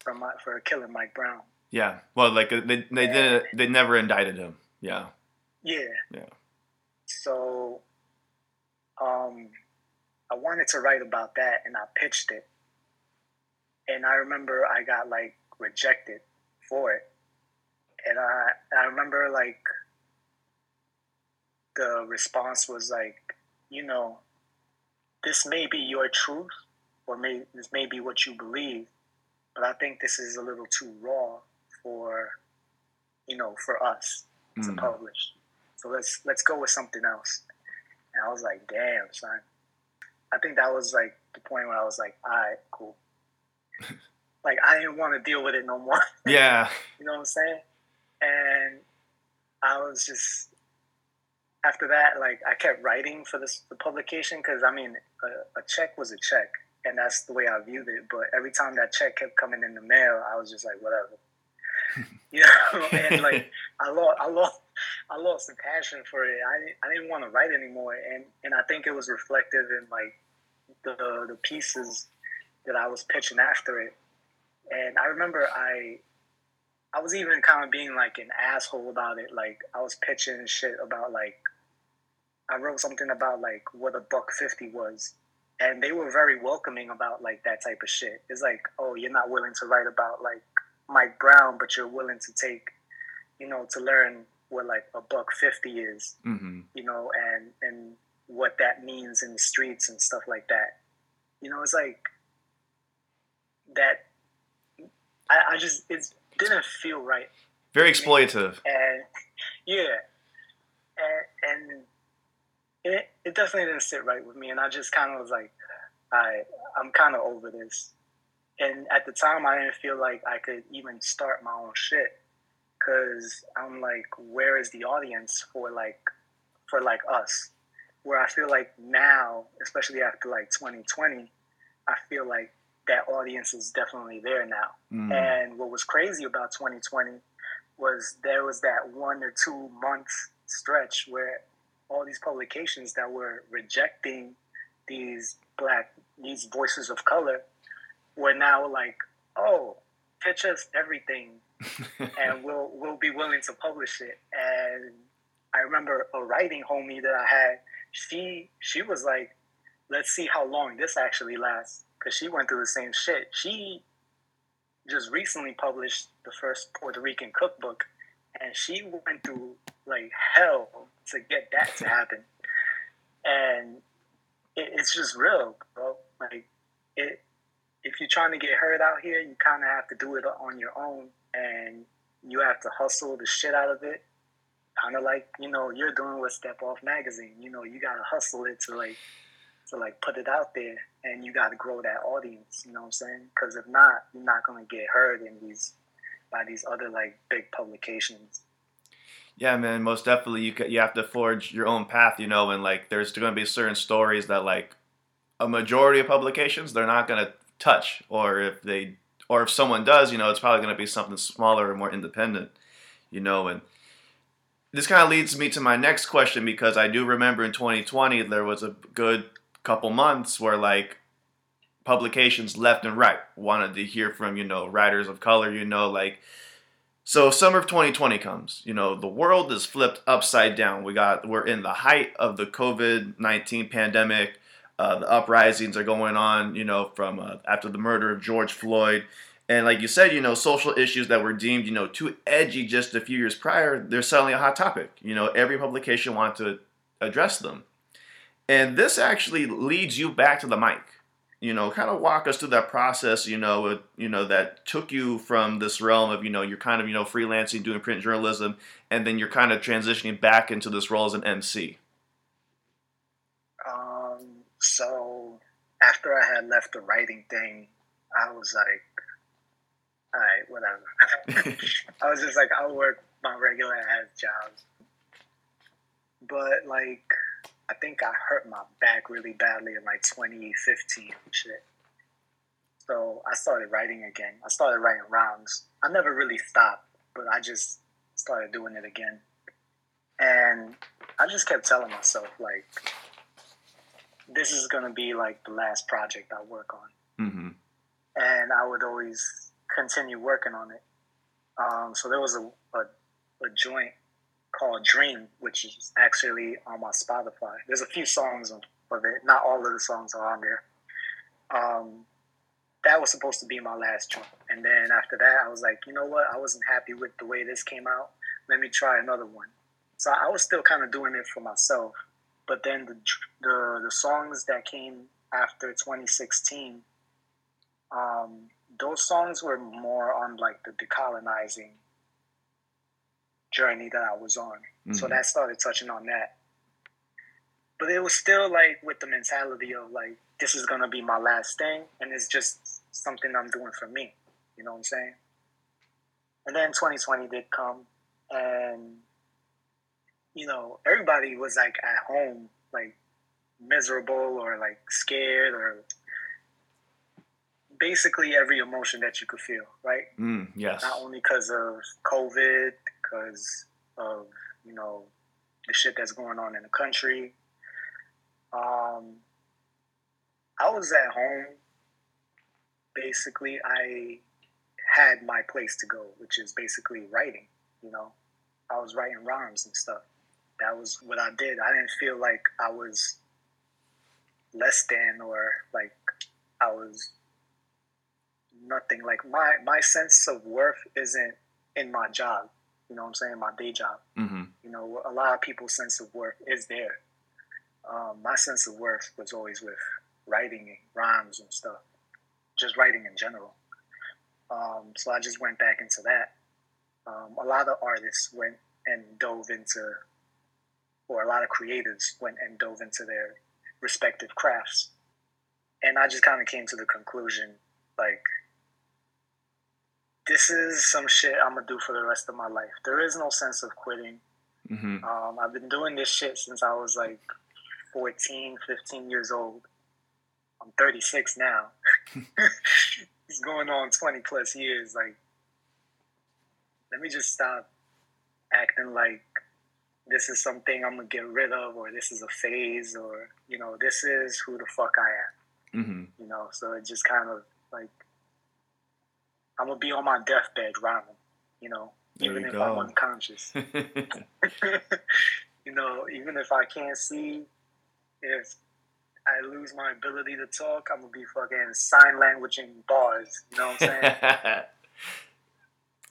for my, for killing Mike Brown. Yeah. Well, like they they did they never indicted him. Yeah. Yeah. Yeah. So, um, I wanted to write about that, and I pitched it, and I remember I got like rejected for it, and I I remember like the response was like, you know, this may be your truth, or may this may be what you believe, but I think this is a little too raw for you know for us mm. to publish. So let's let's go with something else. And I was like, damn, son. I think that was like the point where I was like, all right, cool. like I didn't want to deal with it no more. Yeah. you know what I'm saying? And I was just after that, like I kept writing for this the publication because I mean, a, a check was a check, and that's the way I viewed it. But every time that check kept coming in the mail, I was just like, whatever. you know, and like I lost, I lost, I lost the passion for it. I I didn't want to write anymore, and and I think it was reflective in like the the pieces that I was pitching after it. And I remember I I was even kind of being like an asshole about it. Like I was pitching shit about like I wrote something about like what a buck fifty was, and they were very welcoming about like that type of shit. It's like, oh, you're not willing to write about like Mike Brown, but you're willing to take, you know, to learn what like a buck fifty is, mm-hmm. you know, and and what that means in the streets and stuff like that. You know, it's like that. I, I just it didn't feel right. Very exploitative. And yeah, and and it it definitely didn't sit right with me, and I just kind of was like, I I'm kind of over this and at the time I didn't feel like I could even start my own shit because I'm like, where is the audience for like for like us? Where I feel like now, especially after like 2020, I feel like that audience is definitely there now. Mm. And what was crazy about 2020 was there was that one or two months stretch where all these publications that were rejecting these black these voices of color we're now like, oh, pitch us everything, and we'll we'll be willing to publish it. And I remember a writing homie that I had. She she was like, let's see how long this actually lasts, because she went through the same shit. She just recently published the first Puerto Rican cookbook, and she went through like hell to get that to happen. And it, it's just real, bro. Like it if you're trying to get heard out here, you kind of have to do it on your own, and you have to hustle the shit out of it. Kind of like you know you're doing with Step Off Magazine. You know you gotta hustle it to like to like put it out there, and you gotta grow that audience. You know what I'm saying? Because if not, you're not gonna get heard in these by these other like big publications. Yeah, man, most definitely. You you have to forge your own path, you know, and like there's going to be certain stories that like a majority of publications they're not going to touch, or if they, or if someone does, you know, it's probably going to be something smaller and more independent, you know, and this kind of leads me to my next question because I do remember in 2020 there was a good couple months where like publications left and right wanted to hear from you know writers of color you know like so summer of 2020 comes you know the world is flipped upside down we got we're in the height of the covid-19 pandemic uh, the uprisings are going on, you know, from uh, after the murder of George Floyd. And like you said, you know, social issues that were deemed, you know, too edgy just a few years prior, they're suddenly a hot topic. You know, every publication wanted to address them. And this actually leads you back to the mic. you know, kind of walk us through that process, you know, you know, that took you from this realm of, you know, you're kind of, you know, freelancing, doing print journalism, and then you're kind of transitioning back into this role as an MC. Um, so after I had left the writing thing, I was like, all right, whatever. I was just like, I'll work my regular ass jobs. But like, I think I hurt my back really badly in like 2015 shit. So I started writing again. I started writing rhymes. I never really stopped, but I just started doing it again. And I just kept telling myself, like, this is going to be like the last project I work on. Mm-hmm. And I would always continue working on it. Um, so there was a, a, a joint called Dream, which is actually on my Spotify. There's a few songs of, it. Not all of the songs are on there. Um, that was supposed to be my last joint. And then after that, I was like, you know what? I wasn't happy with the way this came out. Let me try another one. So I was still kind of doing it for myself. But then the, the, the songs that came after 2016, um, those songs were more on like the decolonizing journey that I was on. Mm-hmm. So that started touching on that. But it was still like with the mentality of like, this is gonna be my last thing and it's just something I'm doing for me. You know what I'm saying? And then 2020 did come and you know, everybody was like at home, like miserable or like scared or basically every emotion that you could feel, right? Mm, yes. Not only because of COVID, because of you know the shit that's going on in the country. Um, I was at home. Basically, I had my place to go, which is basically writing. You know, I was writing rhymes and stuff. That was what I did. I didn't feel like I was less than or like I was nothing. Like my my sense of worth isn't in my job. You know what I'm saying? My day job. Mm-hmm. You know, a lot of people's sense of worth is there. Um, my sense of worth was always with writing and rhymes and stuff, just writing in general. Um, so I just went back into that. Um, a lot of artists went and dove into, or a lot of creatives went and dove into their respective crafts. And I just kind of came to the conclusion like, this is some shit I'm gonna do for the rest of my life. There is no sense of quitting. Mm-hmm. Um, I've been doing this shit since I was like 14, 15 years old. I'm 36 now. it's going on 20 plus years. Like, let me just stop acting like this is something I'm gonna get rid of, or this is a phase, or you know, this is who the fuck I am. Mm-hmm. You know, so it just kind of like I'm gonna be on my deathbed rhyming, you know, there even you if go. I'm unconscious. you know, even if I can't see, if I lose my ability to talk, I'm gonna be fucking sign language in bars. You know what I'm saying?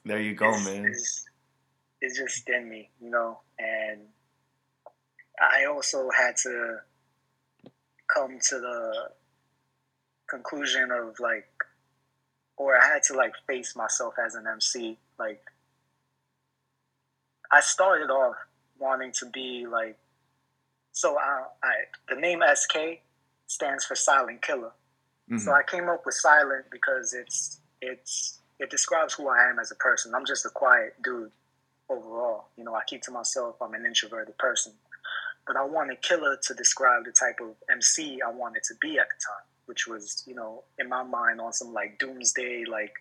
there you go, it's, man. It's, it's just in me, you know, and I also had to come to the conclusion of like or I had to like face myself as an MC. Like, I started off wanting to be like, so I, I the name SK stands for Silent Killer. Mm-hmm. So I came up with Silent because it's it's it describes who I am as a person. I'm just a quiet dude overall. You know, I keep to myself. I'm an introverted person, but I wanted Killer to describe the type of MC I wanted to be at the time which was you know in my mind on some like doomsday like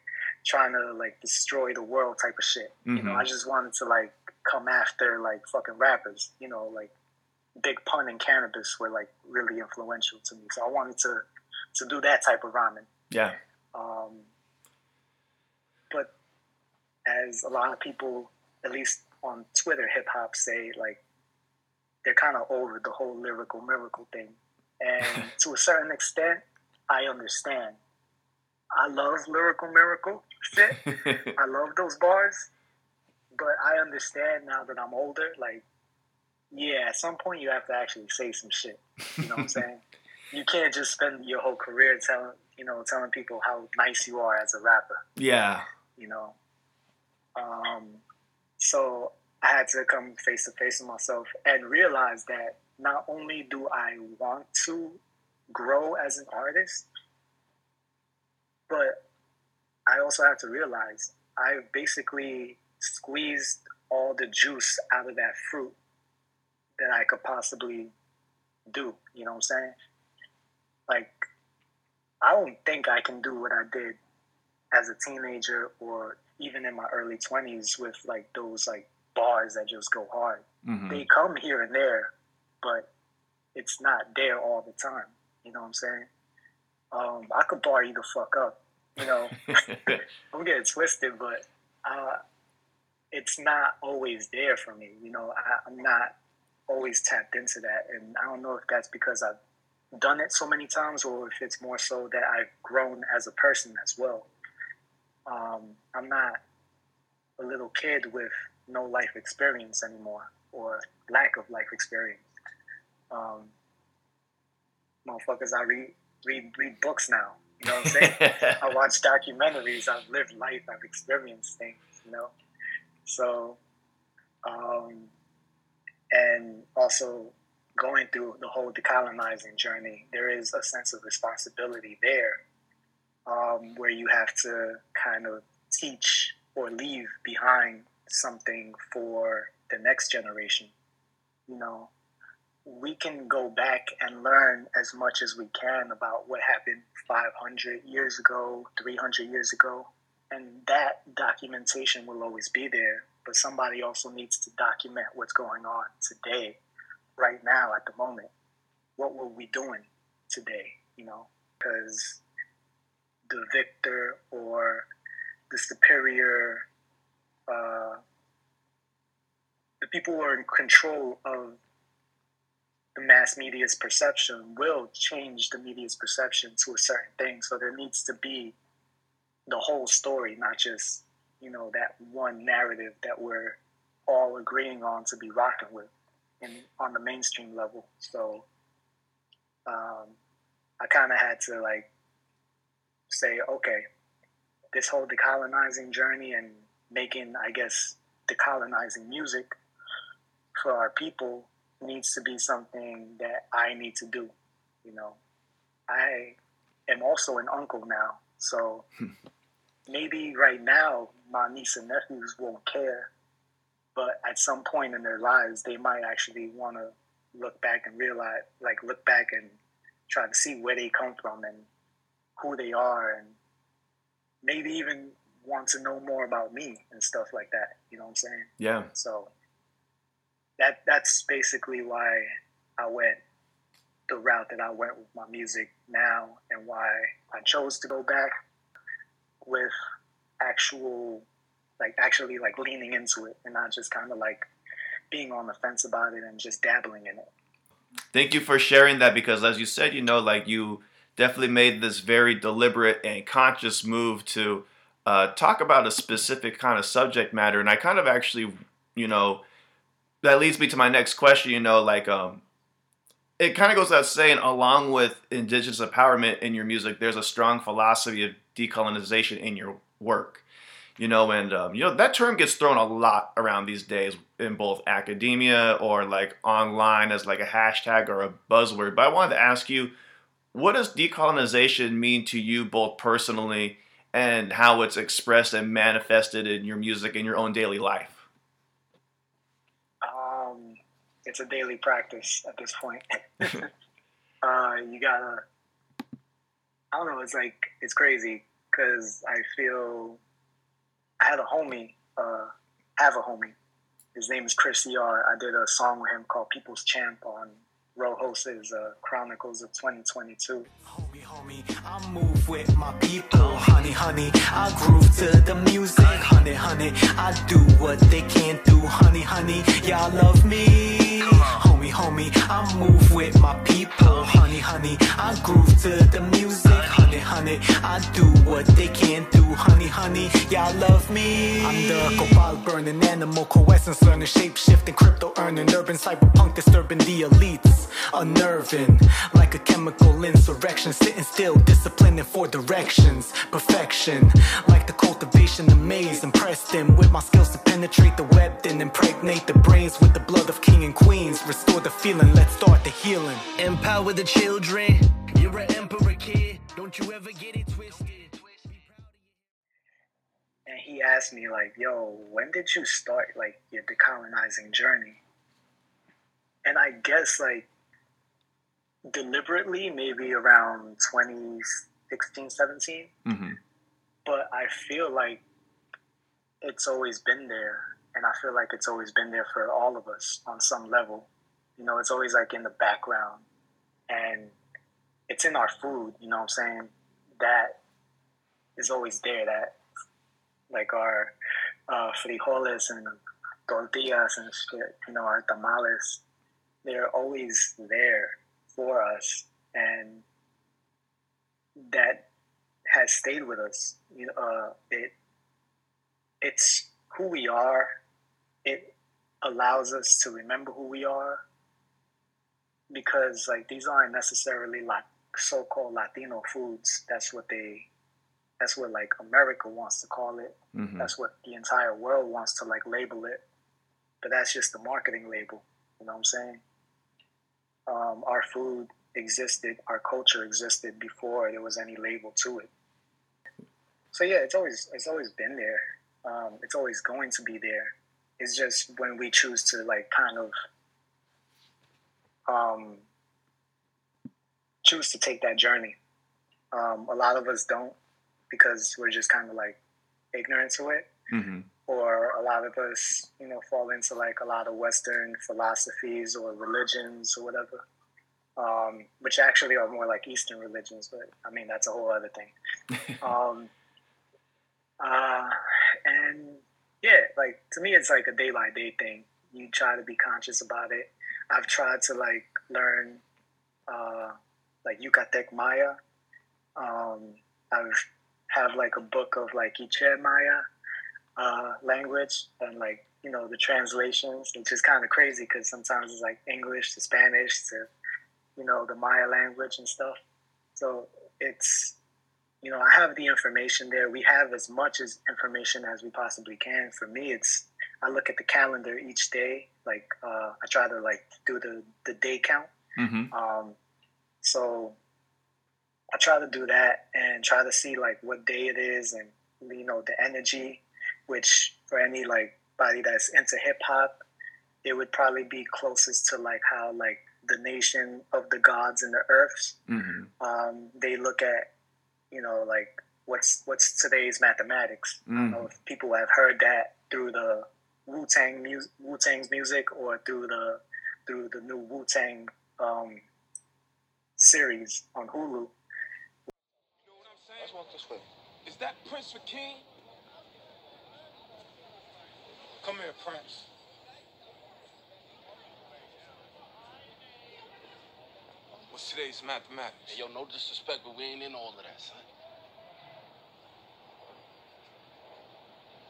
trying to like destroy the world type of shit. Mm-hmm. You know, mm-hmm. I just wanted to like come after like fucking rappers. You know, like Big Pun and Canibus were like really influential to me. So I wanted to to do that type of rhyming. Yeah. Um, but as a lot of people, at least on Twitter, hip hop say like they're kind of over the whole lyrical miracle thing, and to a certain extent, I understand. I love lyrical miracle shit. I love those bars, but I understand now that I'm older. Like, yeah, at some point you have to actually say some shit. You know what I'm saying? you can't just spend your whole career telling you know telling people how nice you are as a rapper. Yeah. You know. Um, so I had to come face to face with myself and realize that not only do I want to grow as an artist, but I also have to realize I've basically squeezed all the juice out of that fruit that I could possibly do. You know what I'm saying? Like, I don't think I can do what I did as a teenager or even in my early 20s with like those like bars that just go hard. Mm-hmm. They come here and there, but it's not there all the time. You know what I'm saying? Um, I could bar you the fuck up. You know, I'm getting twisted, but uh, it's not always there for me. You know, I, I'm not always tapped into that, and I don't know if that's because I've done it so many times, or if it's more so that I've grown as a person as well. Um, I'm not a little kid with no life experience anymore, or lack of life experience. Um, motherfuckers, I read read read books now. You know what I'm saying? I watch documentaries. I've lived life. I've experienced things. You know, so um, and also going through the whole decolonizing journey, there is a sense of responsibility there, um, where you have to kind of teach or leave behind something for the next generation. You know, we can go back and learn as much as we can about what happened 500 years ago, 300 years ago, and that documentation will always be there. But somebody also needs to document what's going on today, right now, at the moment. What were we doing today? You know, because the victor or the superior, uh, the people who are in control of the mass media's perception will change the media's perception to a certain thing. So there needs to be the whole story, not just, you know, that one narrative that we're all agreeing on to be rocking with in, on the mainstream level. So um, I kind of had to like say, okay, this whole decolonizing journey and making, I guess, decolonizing music for our people needs to be something that I need to do. You know, I am also an uncle now, so hmm. maybe right now my niece and nephews won't care, but at some point in their lives, they might actually want to look back and realize, like, look back and try to see where they come from and who they are, and maybe even want to know more about me and stuff like that. You know what I'm saying? Yeah. So that that's basically why I went the route that I went with my music now and why I chose to go back with actual like actually like leaning into it and not just kind of like being on the fence about it and just dabbling in it. Thank you for sharing that because as you said, you know, like you definitely made this very deliberate and conscious move to uh, talk about a specific kind of subject matter. And I kind of actually, you know, that leads me to my next question. You know, like um, it kind of goes without saying, along with indigenous empowerment in your music, there's a strong philosophy of decolonization in your work. You know, and um, you know that term gets thrown a lot around these days in both academia or like online as like a hashtag or a buzzword. But I wanted to ask you, what does decolonization mean to you both personally and how it's expressed and manifested in your music in your own daily life? It's a daily practice at this point. uh, you gotta, I don't know, it's like, it's crazy because I feel I had a homie, uh, have a homie. His name is Chris ER. I did a song with him called People's Champ on Rojoz's uh, Chronicles of 2022. Homie, homie, I move with my people. Honey, honey, I groove to the music. Honey, honey, I do what they can't do. Honey, honey, y'all love me homie, homie. I move with my people, honey, honey. I groove to the music, honey, honey. I do what they can't do, honey, honey. Y'all love me. I'm the cobalt burning animal, coessence learning, shape shifting, crypto earning, urban cyberpunk disturbing the elites, unnerving like a chemical insurrection, sitting still, disciplining for directions. Perfection, like the cultivation of maize. Impressed them with my skills to penetrate the web, then impregnate the brains with the blood of king and queens. Restore the feeling, let's start the healing. Empower the children. You're an emperor kid. Don't you ever get it twisted. And he asked me like, "Yo, when did you start like your decolonizing journey?" And I guess like deliberately maybe around 2016 17 Mm-hmm. but i feel like it's always been there and i feel like it's always been there for all of us on some level you know it's always like in the background. And it's in our food you know what i'm saying? That is always there that like our uh, frijoles and tortillas and shit you know our tamales they're always there for us. And that has stayed with us you know uh, it it's who we are. It allows us to remember who we are because like these aren't necessarily like so-called latino foods. That's what they that's what like america wants to call it. Mm-hmm. that's what the entire world wants to like label it. But that's just the marketing label. You know what i'm saying? Um, our food existed our culture existed before there was any label to it. So yeah it's always it's always been there. Um, it's always going to be there. It's just when we choose to like kind of um, choose to take that journey um, a lot of us don't because we're just kind of like ignorant to it Mm-hmm. or a lot of us, you know, fall into like a lot of Western philosophies or religions or whatever, um, which actually are more like Eastern religions. But I mean, that's a whole other thing. um, uh, and yeah, like to me, it's like a day by day thing. You try to be conscious about it. I've tried to like learn uh, like Yucatec Maya. Um, I've have like a book of like Iche Maya uh, language and like you know the translations, which is kind of crazy because sometimes it's like English to Spanish to you know the Maya language and stuff. So it's you know I have the information there. We have as much as information as we possibly can. For me, it's I look at the calendar each day. Like uh, I try to like do the the day count. Mm-hmm. Um, so I try to do that and try to see like what day it is and you know the energy, which for any like body that's into hip hop, it would probably be closest to like how like the nation of the gods and the earths. Mm-hmm. Um, they look at you know like what's what's today's mathematics. I don't know if people have heard that through the Wu Tang music, Wu Tang's music, or through the through the new Wu Tang um, series on Hulu. You know what I'm saying? Let's walk this way. Is that Prince for King? Come here, Prince. What's today's mathematics? Hey, yo, no disrespect, but we ain't in all of that, son.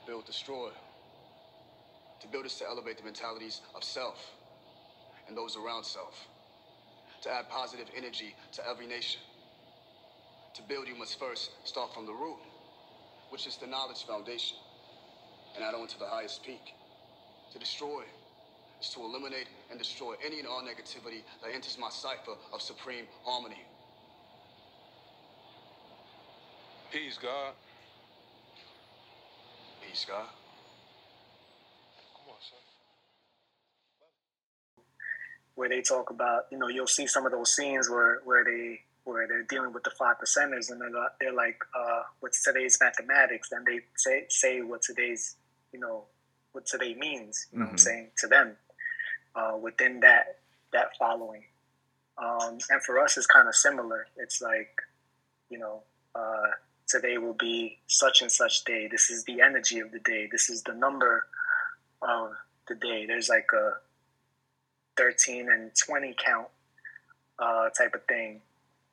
build, destroy. To build is to elevate the mentalities of self and those around self. To add positive energy to every nation. To build, you must first start from the root, which is the knowledge foundation, and add on to the highest peak. To destroy is to eliminate and destroy any and all negativity that enters my cipher of supreme harmony. Peace, God. Peace, God. Come on, son. Where they talk about, you know, you'll see some of those scenes where, where they where they're dealing with the five percenters, and they're, they're like, uh, "What's today's mathematics?" And they say say what today's, you know, what today means. You know what I'm saying to them uh, within that that following. Um, and for us, it's kind of similar. It's like, you know, uh, today will be such and such day. This is the energy of the day. This is the number of the day. There's like a 13 and 20 count uh, type of thing.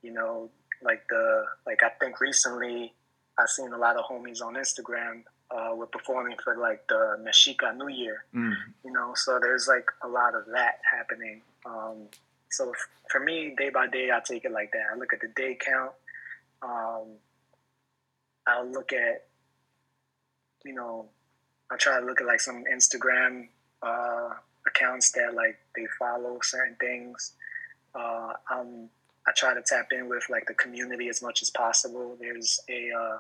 You know, like the like I think recently I've seen a lot of homies on Instagram uh, were performing for like the Mexica New Year. Mm. You know, so there's like a lot of that happening. Um, so f- for me, day by day, I take it like that. I look at the day count. Um, I'll look at, you know, I try to look at like some Instagram uh, accounts that like they follow certain things. Uh, um, I try to tap in with like the community as much as possible. There's a uh,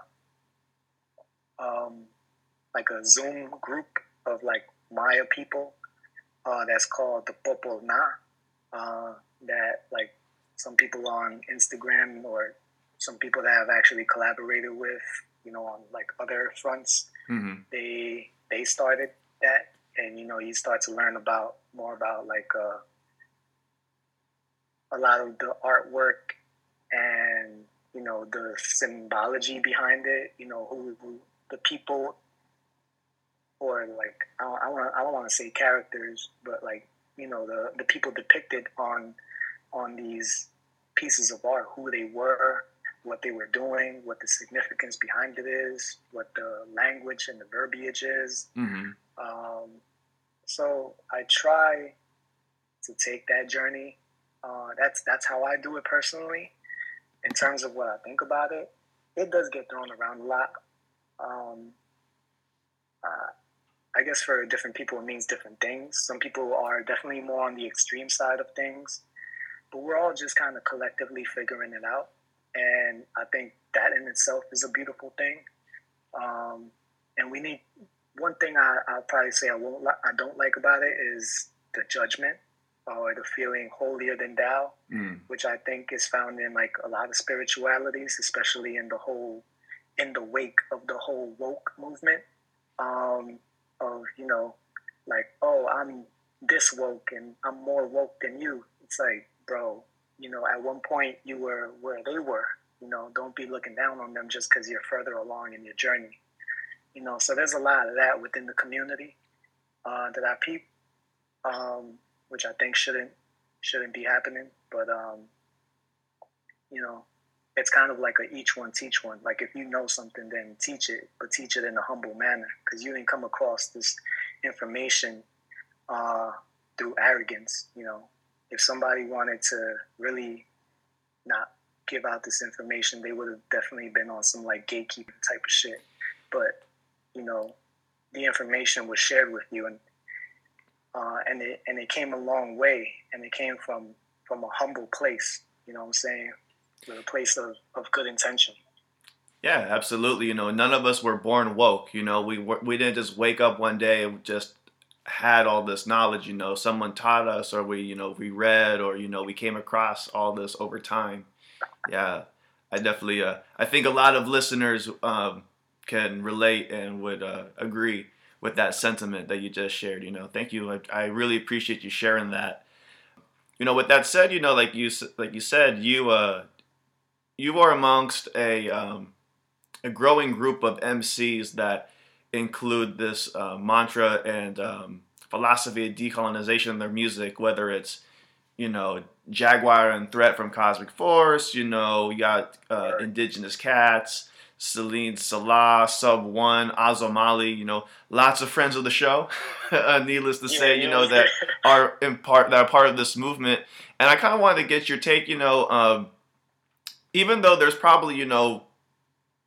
um, like a Zoom group of like Maya people uh, that's called the Popo Na. Uh, that like some people on Instagram or some people that I've actually collaborated with, you know, on like other fronts. Mm-hmm. They they started that, and you know, you start to learn about more about like uh, a lot of the artwork and you know the symbology behind it. You know, who, who the people or like I don't, I want I don't want to say characters, but like you know the the people depicted on on these pieces of art, who they were, what they were doing, what the significance behind it is, what the language and the verbiage is. Mm-hmm. Um, so I try to take that journey. Uh, that's that's how I do it personally. In terms of what I think about it, it does get thrown around a lot. Um, uh, I guess for different people, it means different things. Some people are definitely more on the extreme side of things, but we're all just kind of collectively figuring it out. And I think that in itself is a beautiful thing. Um, and we need one thing I, I'll probably say I won't I don't like about it is the judgment or the feeling holier than thou, Mm. which I think is found in like a lot of spiritualities, especially in the whole in the wake of the whole woke movement. Um, of you know, like oh I'm this woke and I'm more woke than you. It's like bro, you know, at one point you were where they were. You know, don't be looking down on them just because you're further along in your journey. You know, so there's a lot of that within the community uh, that I peep, um, which I think shouldn't shouldn't be happening. But um, you know, it's kind of like a each one teach one. Like if you know something, then teach it, but teach it in a humble manner because you didn't come across this information uh, through arrogance. You know, if somebody wanted to really not give out this information, they would have definitely been on some like gatekeeping type of shit. But you know, the information was shared with you, and uh, and it and it came a long way, and it came from from a humble place. You know what I'm saying? With a place of, of good intention. Yeah, absolutely. You know, none of us were born woke. You know, we we didn't just wake up one day and just had all this knowledge. You know, someone taught us, or we you know we read, or you know we came across all this over time. Yeah, I definitely. Uh, I think a lot of listeners um, can relate and would uh, agree with that sentiment that you just shared. You know, thank you. I, I really appreciate you sharing that. You know, with that said, you know, like you like you said, you uh, you are amongst a um, a growing group of MCs that include this uh, mantra and um, philosophy of decolonization in their music, whether it's you know Jaguar and Threat from Kozmik Force, you know you got uh, Indigenous Cats, Celine Salah, Sub One, Azomali, you know lots of friends of the show. needless to say, you know that are in part that are part of this movement, and I kind of wanted to get your take, you know. Um, even though there's probably you know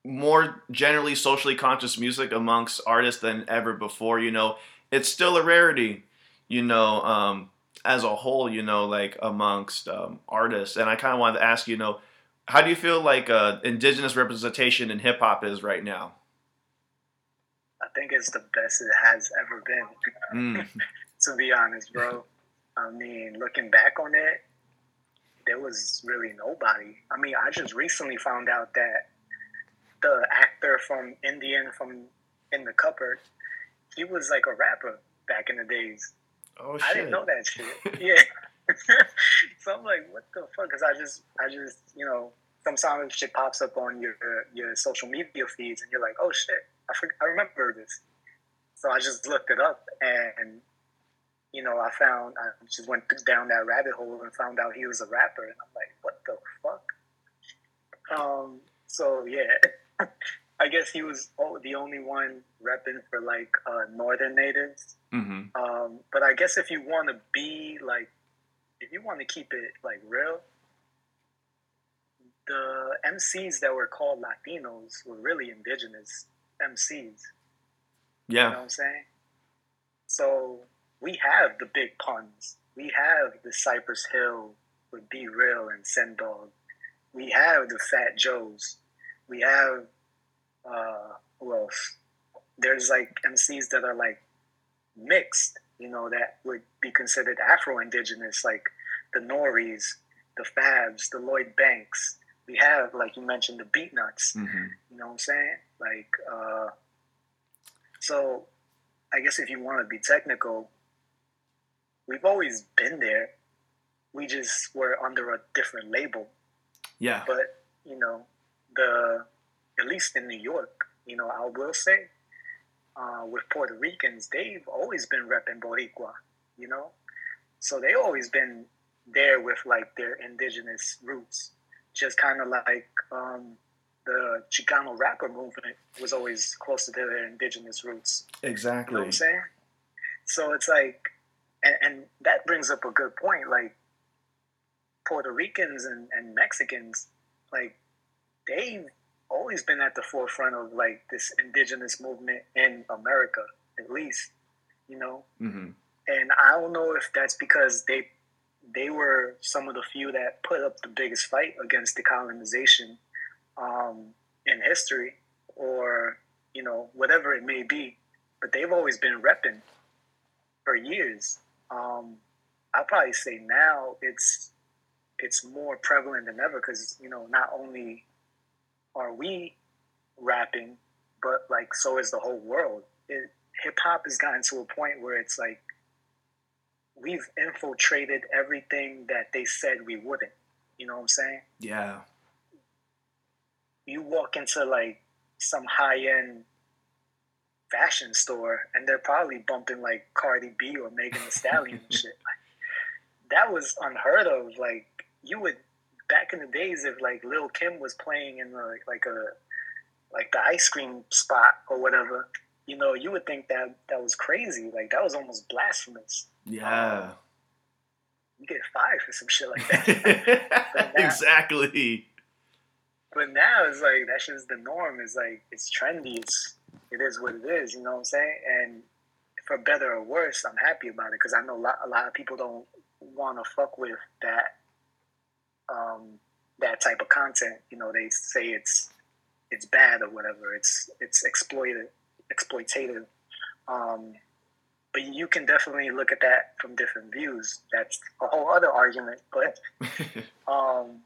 more generally socially conscious music amongst artists than ever before you know it's still a rarity you know um, as a whole you know like amongst um, artists and i kind of wanted to ask you know how do you feel like uh, indigenous representation in hip-hop is right now I think it's the best it has ever been. Mm. to be honest, bro. I mean, looking back on it, there was really nobody. I mean, I just recently found out that the actor from Indian from in the cupboard, he was like a rapper back in the days. oh shit! I didn't know that shit. Yeah. so I'm like, what the fuck? Because I just, I just, you know, sometimes shit pops up on your your social media feeds, and you're like, oh shit, I for, I remember this. So I just looked it up, and you know, I found I just went down that rabbit hole and found out he was a rapper, and I'm like, what the fuck? Um. So yeah, I guess he was the only one repping for like uh, northern natives. hmm Um, but I guess if you want to be like, if you want to keep it like real, the MCs that were called Latinos were really indigenous MCs. You know Yeah. what I'm saying? So we have the big puns. We have the Cypress Hill with B-Real and Sen Dog. We have the Fat Joes. We have uh who else? There's like MCs that are like mixed, you know, that would be considered Afro indigenous, like the Noris, the Fabs, the Lloyd Banks. We have, like you mentioned, the Beatnuts. hmm You know what I'm saying? Like, uh, so I guess if you want to be technical, we've always been there. We just were under a different label. Yeah. But, you know, the, at least in New York, you know, I will say, uh, with Puerto Ricans, they've always been repping Boricua, you know? So they always been there with like their indigenous roots, just kind of like um, the Chicano rapper movement was always closer to their indigenous roots. You know Exactly. what I'm saying? So it's like, and, and that brings up a good point. Like Puerto Ricans and, and Mexicans, like they've always been at the forefront of like this indigenous movement in America, at least, you know. hmm And I don't know if that's because they they were some of the few that put up the biggest fight against the colonization um, in history, or you know whatever it may be. But they've always been repping for years. Um, I'd probably say now it's it's more prevalent than ever because you know not only are we rapping, but like so is the whole world. Hip hop has gotten to a point where it's like we've infiltrated everything that they said we wouldn't. You know what I'm saying? Yeah. You walk into like some high end fashion store and they're probably bumping like Cardi B or Megan Thee Stallion and shit. Like, that was unheard of. Like you would back in the days if like Lil Kim was playing in the, like a like the ice cream spot or whatever, you know, you would think that that was crazy. Like that was almost blasphemous. Yeah. Um, you get fired for some shit like that. exactly. But now it's like that shit's the norm. It's like it's trendy. It's it is what it is. You know what I'm saying? And for better or worse, I'm happy about it because I know a lot, a lot of people don't want to fuck with that um, that type of content. You know, they say it's it's bad or whatever. It's it's exploited, exploitative. Um, but you can definitely look at that from different views. That's a whole other argument. But um,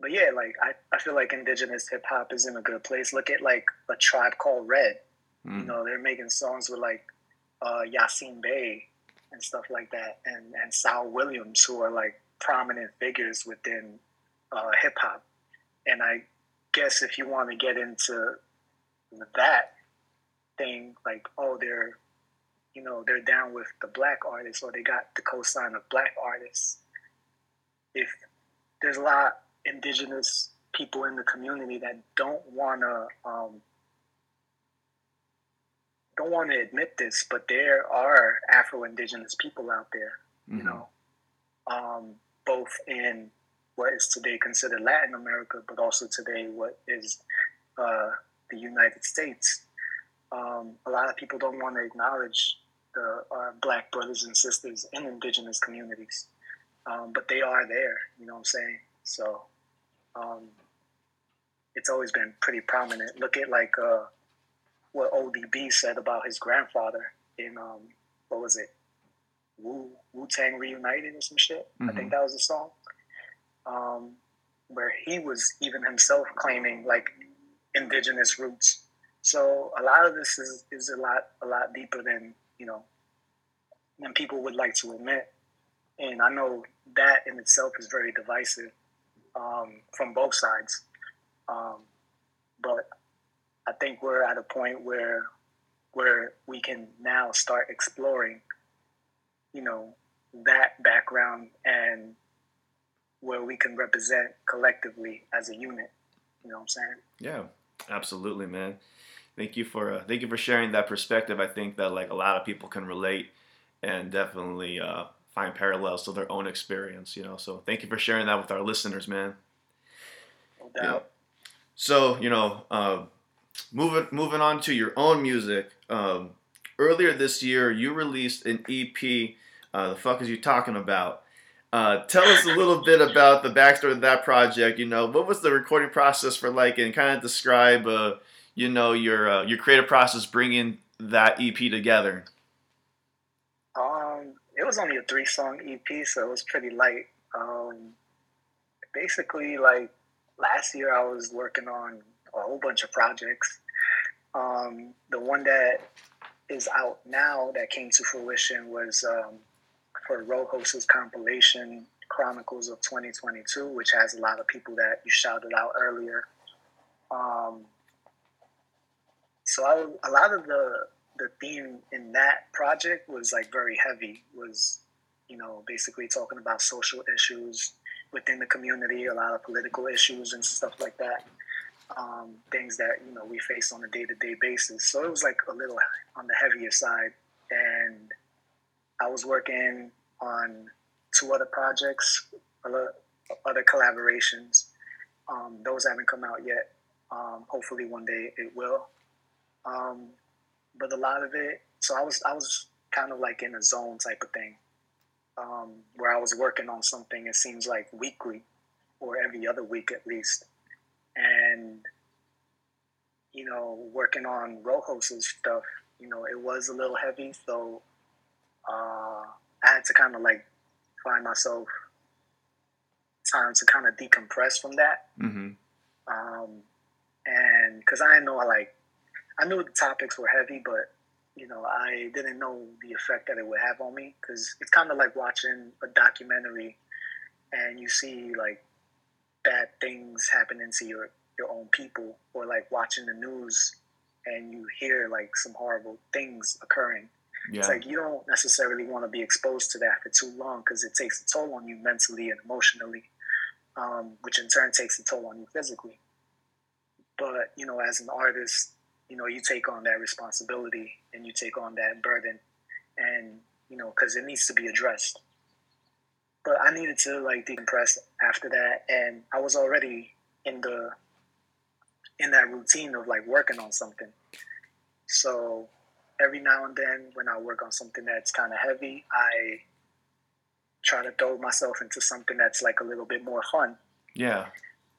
but yeah, like I, I feel like indigenous hip hop is in a good place. Look at like a tribe called Red. You Mm. know, they're making songs with like uh Yasin Bey and stuff like that and, and Saul Williams who are like prominent figures within uh, hip hop. And I guess if you want to get into that thing, like, oh they're you know, they're down with the black artists or they got the cosign of black artists. If there's a lot of indigenous people in the community that don't want to um, don't want to admit this, but there are Afro-Indigenous people out there, you Mhm. know, um, both in what is today considered Latin America, but also today what is uh, the United States. Um, a lot of people don't want to acknowledge the our Black brothers and sisters in Indigenous communities, um, but they are there. You know what I'm saying? So um, it's always been pretty prominent. Look at like uh, what ODB said about his grandfather in um, what was it, Wu Wu Tang Reunited or some shit. I think that was the song. Um, where he was even himself claiming like indigenous roots. So a lot of this is, is a lot a lot deeper than you know than people would like to admit. And I know that in itself is very divisive um, from both sides. Um, but I think we're at a point where where we can now start exploring, you know, that background and where we can represent collectively as a unit. You know what I'm saying? Yeah, absolutely, man. Thank you for uh, thank you for sharing that perspective. I think that like a lot of people can relate and definitely uh, find parallels to their own experience. You know, so thank you for sharing that with our listeners, man. No doubt. So you know, uh, moving moving on to your own music. Um, earlier this year, you released an EP. Uh, the fuck is you talking about? Uh, tell us a little bit about the backstory of that project. You know, what was the recording process for like, and kind of describe, uh, you know, your uh, your creative process bringing that EP together. Um, it was only a three song EP, so it was pretty light. Um, basically, like last year, I was working on a whole bunch of projects. Um, the one that is out now that came to fruition was um, for Rojoz's compilation Chronicles of 2022, which has a lot of people that you shouted out earlier. Um, so I, a lot of the the theme in that project was like very heavy. Was you know basically talking about social issues within the community, a lot of political issues and stuff like that. Um, things that you know we face on a day to day basis. So it was like a little on the heavier side, and I was working on two other projects, other, collaborations. Um, those haven't come out yet. Um, hopefully one day it will. Um, but a lot of it, so I was I was kind of like in a zone type of thing, um, where I was working on something. It seems like weekly, or every other week at least, and you know, working on Rojoz's stuff. You know, it was a little heavy, so uh, I had to kind of like find myself time to kind of decompress from that. Mm-hmm. Um, and because I didn't know, like, I knew the topics were heavy, but you know, I didn't know the effect that it would have on me. Because it's kind of like watching a documentary, and you see like bad things happening to your your own people, or like watching the news and you hear like some horrible things occurring. Yeah. It's like you don't necessarily want to be exposed to that for too long because it takes a toll on you mentally and emotionally, um, which in turn takes a toll on you physically. But you know, as an artist, you know, you take on that responsibility and you take on that burden, and you know, because it needs to be addressed. But I needed to like decompress after that, and I was already in the in that routine of like working on something. So every now and then when I work on something that's kind of heavy, I try to throw myself into something that's like a little bit more fun. Yeah.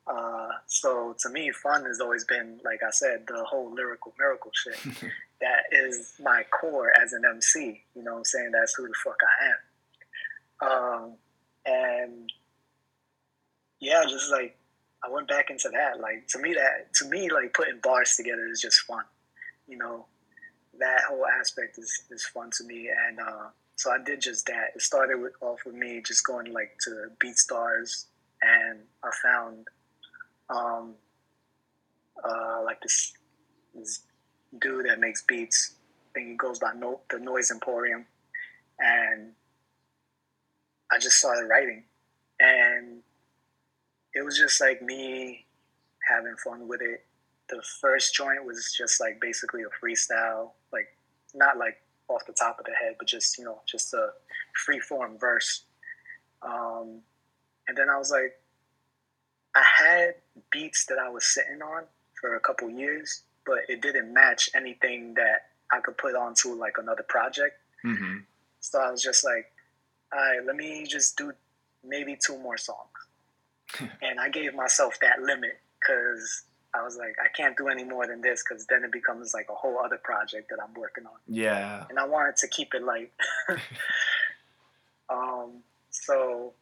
Uh, so to me, fun has always been, like I said, the whole lyrical miracle shit. that is my core as an MC. You know what I'm saying? That's who the fuck I am. Um, and yeah, just like I went back into that. Like to me, that to me, like putting bars together is just fun. You know, that whole aspect is, is fun to me. And uh, so I did just that. It started with, off with me just going like to BeatStars, and I found um, uh, like this this dude that makes beats. I think he goes by no, the Noise Emporium, and I just started writing, and it was just like me having fun with it the first joint was just like basically a freestyle, not like off the top of the head, but just you know just a free form verse. Um, and then I was like, I had beats that I was sitting on for a couple years, but it didn't match anything that I could put onto like another project. Mm-hmm. So I was just like, all right, let me just do maybe two more songs. and I gave myself that limit because I was like, I can't do any more than this because then it becomes like a whole other project that I'm working on. Yeah. And I wanted to keep it light. um, so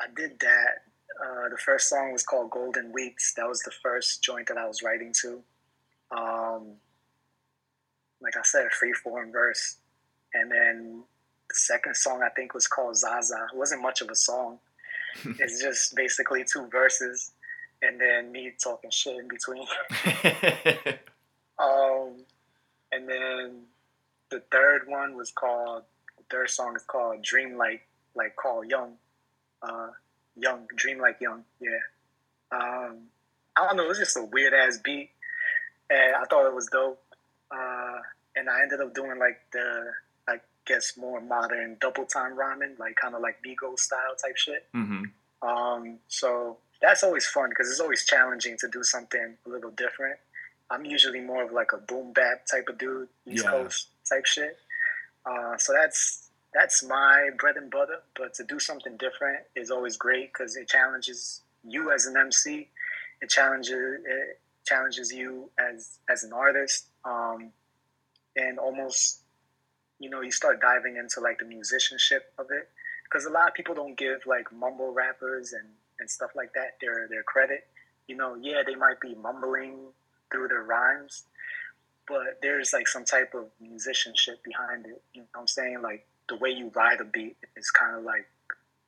I did that. Uh, the first song was called Golden Weeks. That was the first joint that I was writing to. Um, like I said, a free form verse. And then the second song I think was called Zaza. It wasn't much of a song. it's just basically two verses and then me talking shit in between. um, and then the third one was called. The third song is called "Dream Like Like Carl Jung." Uh, young, dream like young. Yeah. Um, I don't know. It was just a weird ass beat, and I thought it was dope. Uh, and I ended up doing like the I guess more modern double time rhyming, like kind of like Migos style type shit. Mm-hmm. Um, so that's always fun because it's always challenging to do something a little different. I'm usually more of like a boom bap type of dude, East Yeah. Coast type shit. Uh, so that's that's my bread and butter. But to do something different is always great because it challenges you as an MC. It challenges it challenges you as as an artist, um, and almost you know you start diving into like the musicianship of it because a lot of people don't give like mumble rappers and and stuff like that their their credit. You know, yeah, they might be mumbling through their rhymes, but there's like some type of musicianship behind it. You know what I'm saying? Like the way you ride a beat is kind of like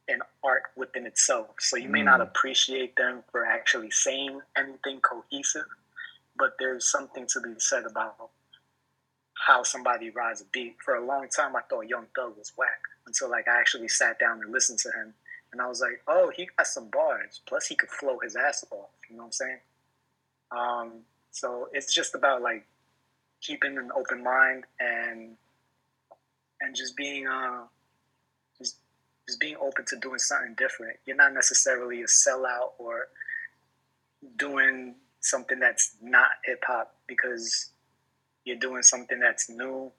an art within itself. So you may not mm. appreciate them for actually saying anything cohesive, but there's something to be said about how somebody rides a beat. For a long time, I thought Young Thug was whack until like I actually sat down and listened to him, and I was like, oh, he got some bars. Plus, he could flow his ass off. You know what I'm saying? Um, so it's just about like keeping an open mind and and just being uh just just being open to doing something different. You're not necessarily a sellout or doing something that's not hip hop because you're doing something that's new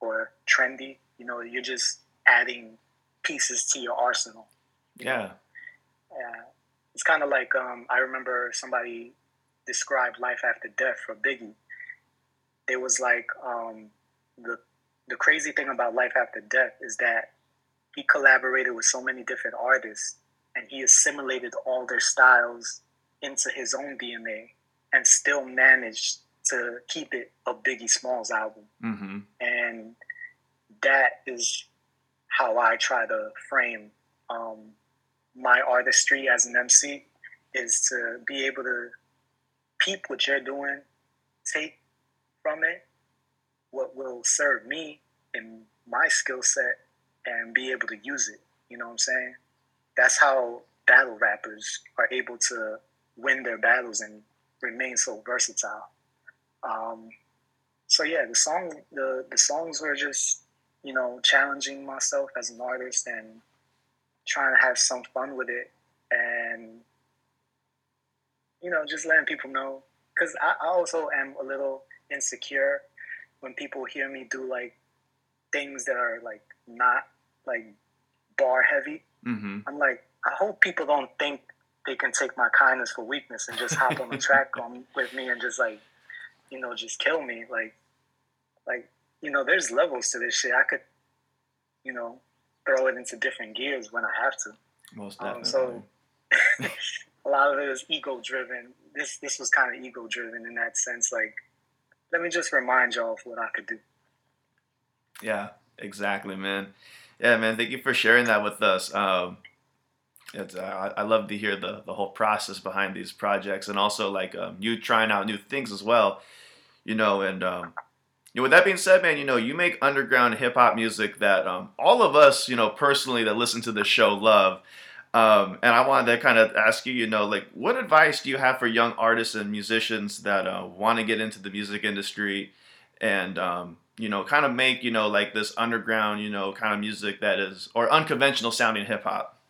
or trendy. You know, you're just adding pieces to your arsenal. Yeah. Yeah. It's kind of like um, I remember somebody described life after death for Biggie. It was like um, the the crazy thing about life after death is that he collaborated with so many different artists and he assimilated all their styles into his own DNA and still managed to keep it a Biggie Smalls album. Mm-hmm. And that is how I try to frame um, my artistry as an MC is to be able to peep what you're doing, take from it what will serve me in my skill set, and be able to use it. You know what I'm saying? That's how battle rappers are able to win their battles and remain so versatile. Um, so yeah, the song, the the songs were just you know challenging myself as an artist and trying to have some fun with it, and you know just letting people know because I, I also am a little insecure when people hear me do like things that are like not like bar heavy. Mm-hmm. I'm like, I hope people don't think they can take my kindness for weakness and just hop on the track on, with me and just like, you know, just kill me. Like, like you know, there's levels to this shit. I could, you know, throw it into different gears when I have to. Most Um, definitely. so a lot of it is ego driven. This this was kind of ego driven in that sense. Like, let me just remind y'all of what I could do. Yeah, exactly, man. Yeah, man. Thank you for sharing that with us. Um, it's, uh, I I love to hear the the whole process behind these projects, and also like um, you trying out new things as well. You know, and um, you know, with that being said, man, you know, you make underground hip hop music that um, all of us, you know, personally that listen to the show love. Um, and I wanted to kind of ask you, you know, like, what advice do you have for young artists and musicians that uh, want to get into the music industry and, um, you know, kind of make, you know, like this underground, you know, kind of music that is, or unconventional sounding hip hop?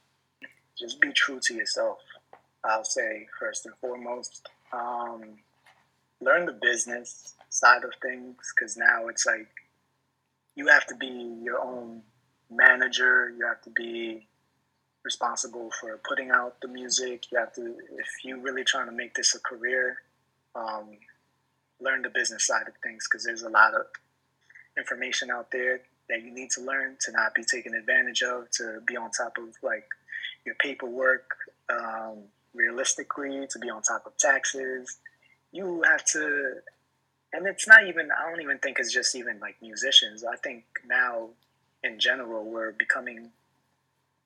just be true to yourself. I'll say first and foremost, um, learn the business side of things because now it's like you have to be your own manager. You have to be responsible for putting out the music. You have to, if you're really trying to make this a career, um, learn the business side of things because there's a lot of information out there that you need to learn to not be taken advantage of, to be on top of like your paperwork um, realistically, to be on top of taxes. You have to, and it's not even, I don't even think it's just even like musicians. I think now in general, we're becoming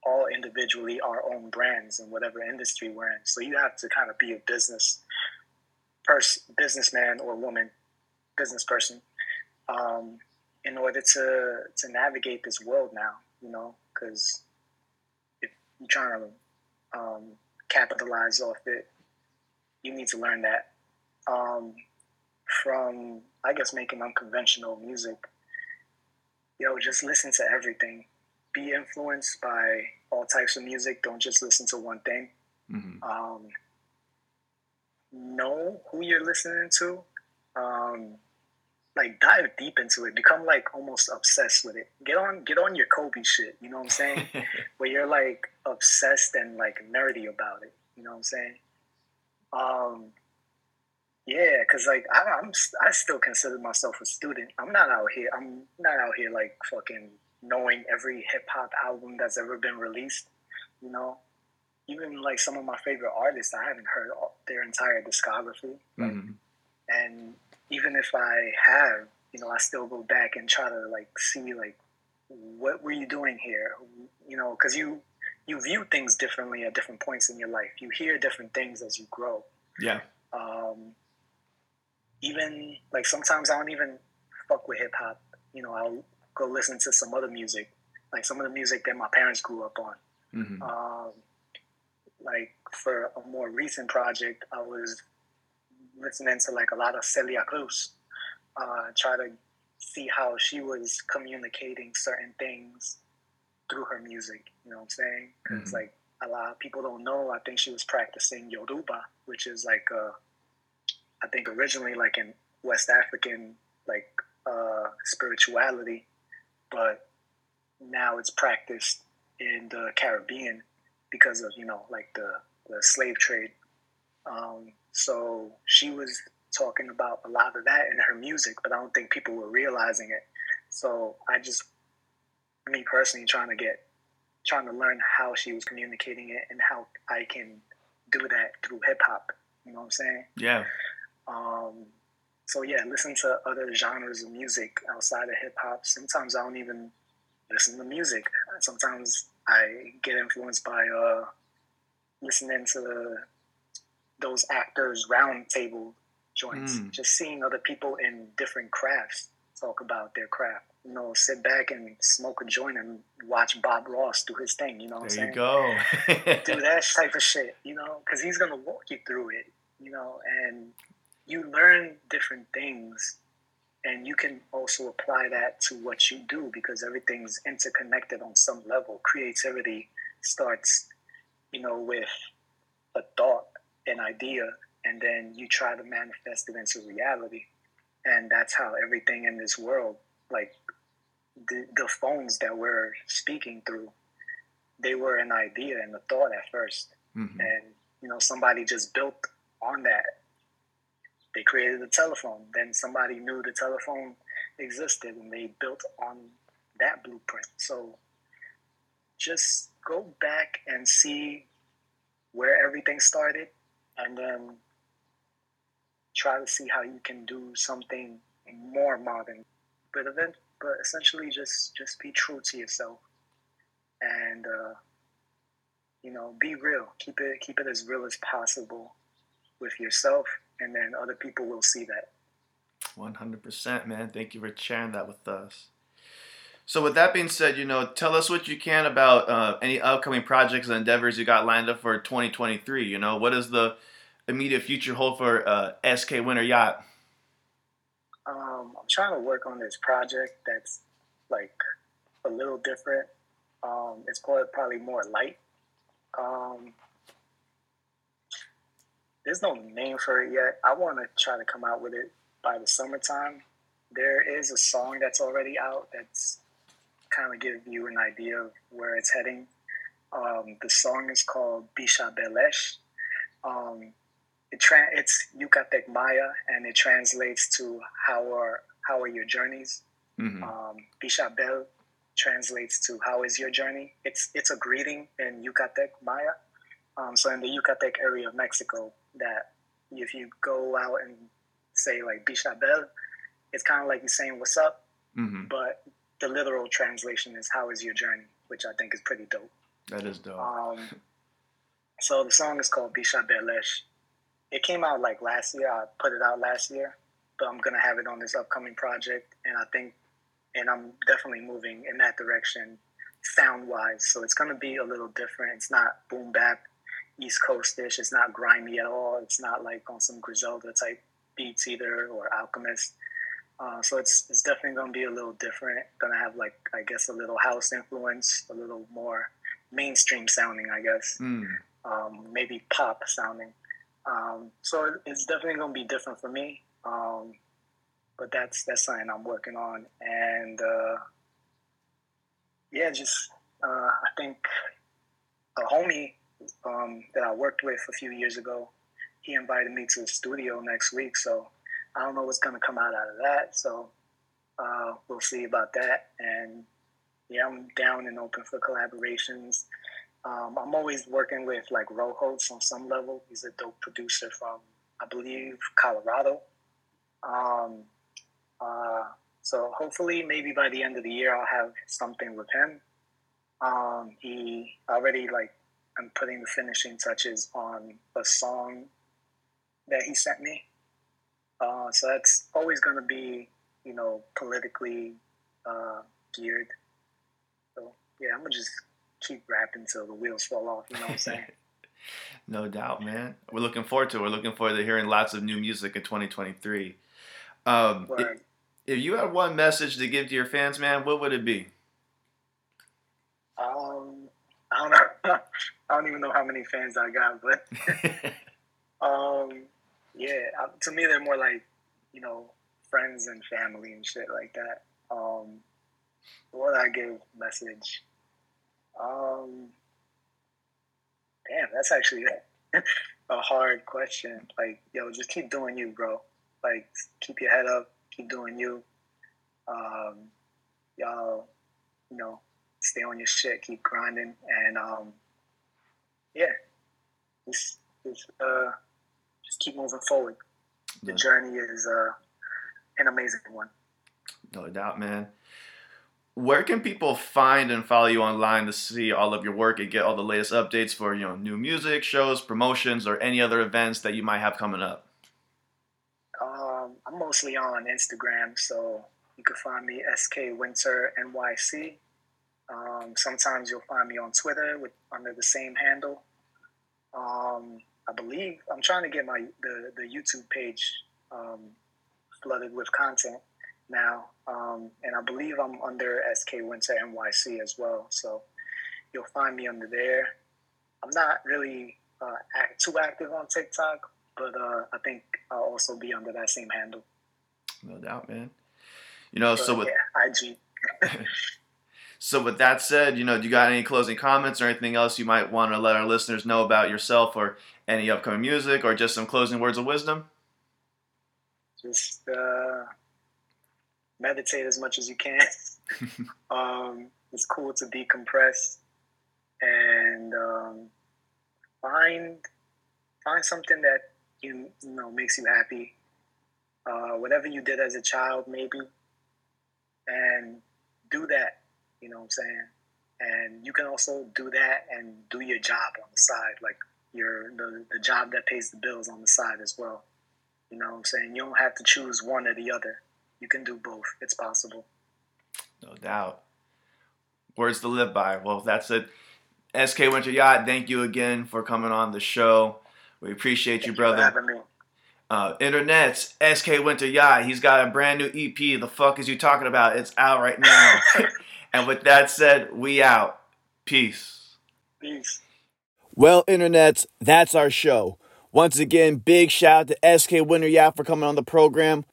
all individually our own brands in whatever industry we're in. So you have to kind of be a business person, businessman or woman, business person, um, in order to to navigate this world now. You know, because if you're trying to um, capitalize off it, you need to learn that. Um, from I guess making unconventional music, yo, just listen to everything. Be influenced by all types of music. Don't just listen to one thing. hmm Um, know who you're listening to. Um, like dive deep into it. Become like almost obsessed with it. Get on, get on your Kobe shit. You know what I'm saying? Where you're like obsessed and like nerdy about it. You know what I'm saying? Um, yeah, cause like I, I'm, I still consider myself a student. I'm not out here. I'm not out here like fucking knowing every hip hop album that's ever been released. You know, even like some of my favorite artists, I haven't heard all, their entire discography. Like, hmm and even if I have, you know, I still go back and try to like see like what were you doing here, you know, because you you view things differently at different points in your life. You hear different things as you grow. Yeah. Um, even like sometimes I don't even fuck with hip hop. You know, I'll go listen to some other music, like some of the music that my parents grew up on. hmm Um, like for a more recent project, I was listening to like a lot of Celia Cruz, uh, try to see how she was communicating certain things through her music. You know what I'm saying? Because Mhm. like a lot of people don't know. I think she was practicing Yoruba, which is like uh, I think originally like in West African like uh, spirituality, but now it's practiced in the Caribbean because of you know like the the slave trade. Um, so she was talking about a lot of that in her music, but I don't think people were realizing it. So I just, me personally, trying to get, trying to learn how she was communicating it and how I can do that through hip hop. You know what I'm saying? Yeah. Um, so yeah, listen to other genres of music outside of hip hop. Sometimes I don't even listen to music. Sometimes I get influenced by uh, listening to those actors round table joints. Mm. Just seeing other people in different crafts talk about their craft. You know, sit back and smoke a joint and watch Bob Ross do his thing. You know what There I'm you saying? go. do that type of shit, you know, because he's gonna walk you through it, you know, and you learn different things, and you can also apply that to what you do because everything's interconnected on some level. Creativity starts, you know, with a thought, an idea, and then you try to manifest it into reality, and that's how everything in this world, like the, the phones that we're speaking through they were an idea and a thought at first. Hmm and you know somebody just built on that they created the telephone. Then somebody knew the telephone existed and they built on that blueprint. So just go back and see where everything started and then try to see how you can do something more modern. But event but essentially just just be true to yourself and uh, you know be real. Keep it keep it as real as possible with yourself and then other people will see that 100%, man. Thank you for sharing that with us. So, with that being said, you know, tell us what you can about uh, any upcoming projects and endeavors you got lined up for 2023. You know, what does the immediate future hold for uh, SK Winter Yat? um, i'm trying to work on this project that's like a little different um, it's probably, probably more light um, there's no name for it yet. I want to try to come out with it by the summertime. There is a song that's already out that's kind of give you an idea of where it's heading. Um, the song is called bisha belesh. Um, it tra- it's Yucatec Maya and it translates to how are how are your journeys? Hmm um, Bisha Bel translates to how is your journey. It's it's a greeting in Yucatec Maya. Um, so in the Yucatec area of Mexico, that if you go out and say like Bishabel, it's kind of like you're saying what's up, hmm but the literal translation is how is your journey, which I think is pretty dope. That is dope. Um, so the song is called Bisha Belesh. It came out like last year. I put it out last year, but I'm gonna have it on this upcoming project, and I think, and I'm definitely moving in that direction, sound wise. So it's gonna be a little different. It's not boom bap, East Coastish. It's not grimy at all. It's not like on some Griselda type beats either or Alchemist. Uh, so it's it's definitely gonna be a little different. Gonna have like I guess a little house influence, a little more mainstream sounding, I guess. Mm. Um, maybe pop sounding. Um, so it's definitely gonna be different for me. Um, but that's that's something I'm working on, and uh, yeah, just uh, I think a homie um, that I worked with a few years ago, he invited me to the studio next week. So I don't know what's gonna come out out of that. So uh, we'll see about that. And yeah, I'm down and open for collaborations. Um, I'm always working with like Rojoz on some level. He's a dope producer from, I believe, Colorado. Um, uh, so hopefully, maybe by the end of the year, I'll have something with him. Um, he already like I'm putting the finishing touches on a song that he sent me. Uh, so that's always going to be, you know, politically uh, geared. So yeah, I'm gonna just keep rapping till the wheels fall off. You know what I'm saying? no doubt, man. We're looking forward to. it. We're looking forward to hearing lots of new music in 2023. Um, if, if you had one message to give to your fans, man, what would it be? Um, I don't know. I don't even know how many fans I got, but um, yeah, to me they're more like you know friends and family and shit like that. Um, what I give message? Um, damn, that's actually a hard question. Like, yo, just keep doing you, bro. Like, keep your head up, keep doing you. Um, y'all, you know, stay on your shit, keep grinding, and um, yeah, just, just, uh, just keep moving forward. The No- journey is uh, an amazing one. No doubt, man. Where can people find and follow you online to see all of your work and get all the latest updates for you know new music, shows, promotions, or any other events that you might have coming up? Um, I'm mostly on Instagram, so you can find me SK Winter NYC. Um, sometimes you'll find me on Twitter with under the same handle. Um, I believe I'm trying to get my the, the YouTube page um, flooded with content now, um, and I believe I'm under SK Winter NYC as well. So you'll find me under there. I'm not really uh, act, too active on TikTok, but uh, I think I'll also be under that same handle. No doubt, man. You know, so with yeah, IG. so with that said, you know, do you got any closing comments or anything else you might want to let our listeners know about yourself or any upcoming music or just some closing words of wisdom? Just uh, meditate as much as you can. um, it's cool to decompress and um, find find something that you you know makes you happy. Uh, whatever you did as a child, maybe, and do that. You know what I'm saying? And you can also do that and do your job on the side, like your the, the job that pays the bills on the side as well. You know what I'm saying? You don't have to choose one or the other. You can do both. It's possible. No doubt. Words to live by. Well, that's it. SK Winter Yat, thank you again for coming on the show. We appreciate you, Thank for brother. having me. Uh, internet's SK Winter Yat. He's got a brand new EP. The fuck is you talking about? It's out right now. and with that said, we out. Peace. Peace. Well, internets, that's our show. Once again, big shout out to SK Winter Yat for coming on the program.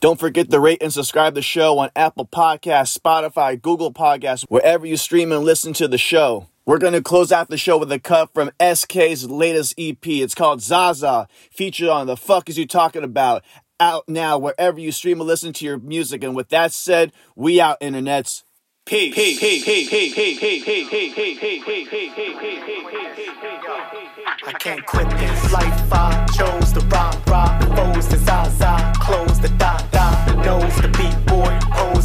Don't forget to rate and subscribe the show on Apple Podcasts, Spotify, Google Podcasts, wherever you stream and listen to the show. We're going to close out the show with a cut from SK's latest EP. It's called Zaza, featured on The Fuck Is You Talking About? Out now wherever you stream and listen to your music. And with that said, we out, internets. Peace. Peace. Peace. Peace. Peace. Peace. Peace. Peace. Peace. Peace. Peace. Peace. Peace. Peace. Peace. Peace. I can't quit this life. I chose the rock, rock, foes the zaza, close the dot, the nose the beat boy, pose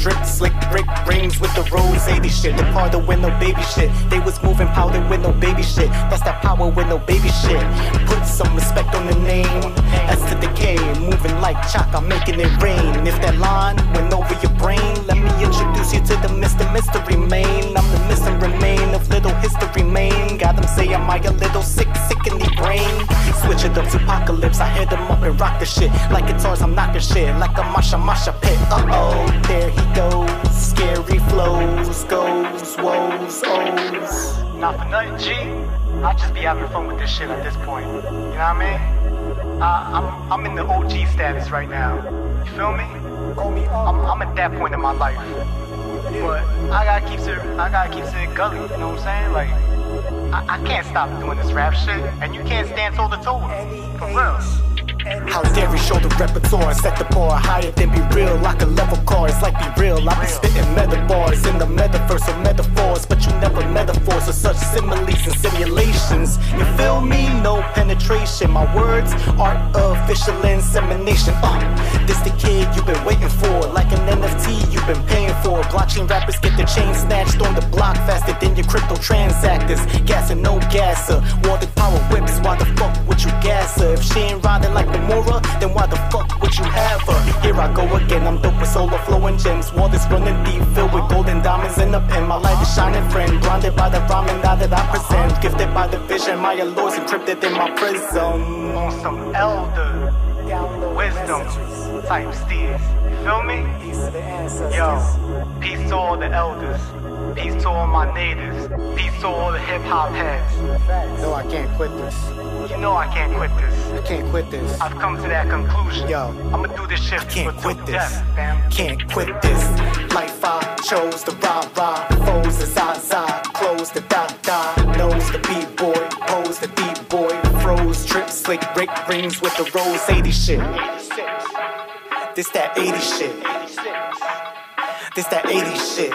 drip, slick, brick, rings with the rose 80 shit. The part with no baby shit. They was moving powder with no baby shit. That's that power with no baby shit. Put some respect on the name. S to the K, moving like chalk, I'm making it rain. If that line went over your brain, let me introduce you to the Mr. Mystery Main. I'm the missing remain of little history main. Got them saying, am I a little sick, sick in the brain? Switch Picture the apocalypse, I hit them up and rock the shit. Like guitars, I'm knocking shit. Like a Masha Masha pit. Uh oh, there he goes. Scary flows, goes, woes, ohs. Not for nothing, G. I just be having fun with this shit at this point. You know what I mean? I, I'm, I'm in the OG status right now. You feel me? I'm, I'm at that point in my life. But I gotta keep it, I gotta keep it gully, you know what I'm saying? Like, I, I can't stop doing this rap shit, and you can't stand toe to toe with me. For real. How dare we show the repertoire, set the bar higher than be real, like a level car. It's like be real. I be spitting metaphors in the metaverse of metaphors, but you never metaphors or such similes and simulations. You feel me? No penetration. My words, artificial insemination. Uh, this the kid you've been waiting for, like an NFT you've been paying for. Blockchain rappers get the chain snatched on the block faster than your crypto transactors. Gas and no gasser, water power whips. Why the fuck would you gas her? If she ain't riding like Then why the fuck would you have her? Here I go again, I'm dope with solar flowing gems. Waters running deep, filled with golden diamonds in the pen. My light is shining, friend. Blinded by the now that I present. Gifted by the vision, my allures encrypted in my prism. On some elder wisdom type steers. Feel me? Yo, peace to all the elders. Peace to all my natives. Peace to all the hip hop heads. No, I can't quit this. You know I can't quit this. I can't quit this. I've come to that conclusion. Yo, I'ma do this shit. I can't quit this. Death, fam. Can't quit this. Life I chose the rah rah. Foes the zaza. Close the dot dot. Knows the beat boy. Pose the deep boy. Froze trip slick. Rick rings with the rose 80 shit. This that 80 shit. This that 80 shit.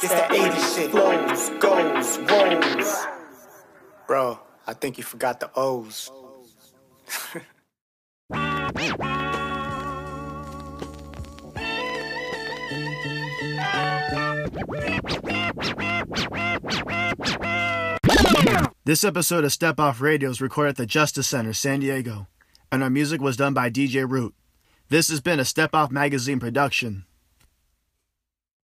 This that 80 shit. Flows, goes, rolls. Bro, I think you forgot the O's. This episode of Step Off Radio is recorded at the Justice Center, San Diego, and our music was done by DJ Root. This has been a Step Off Magazine production.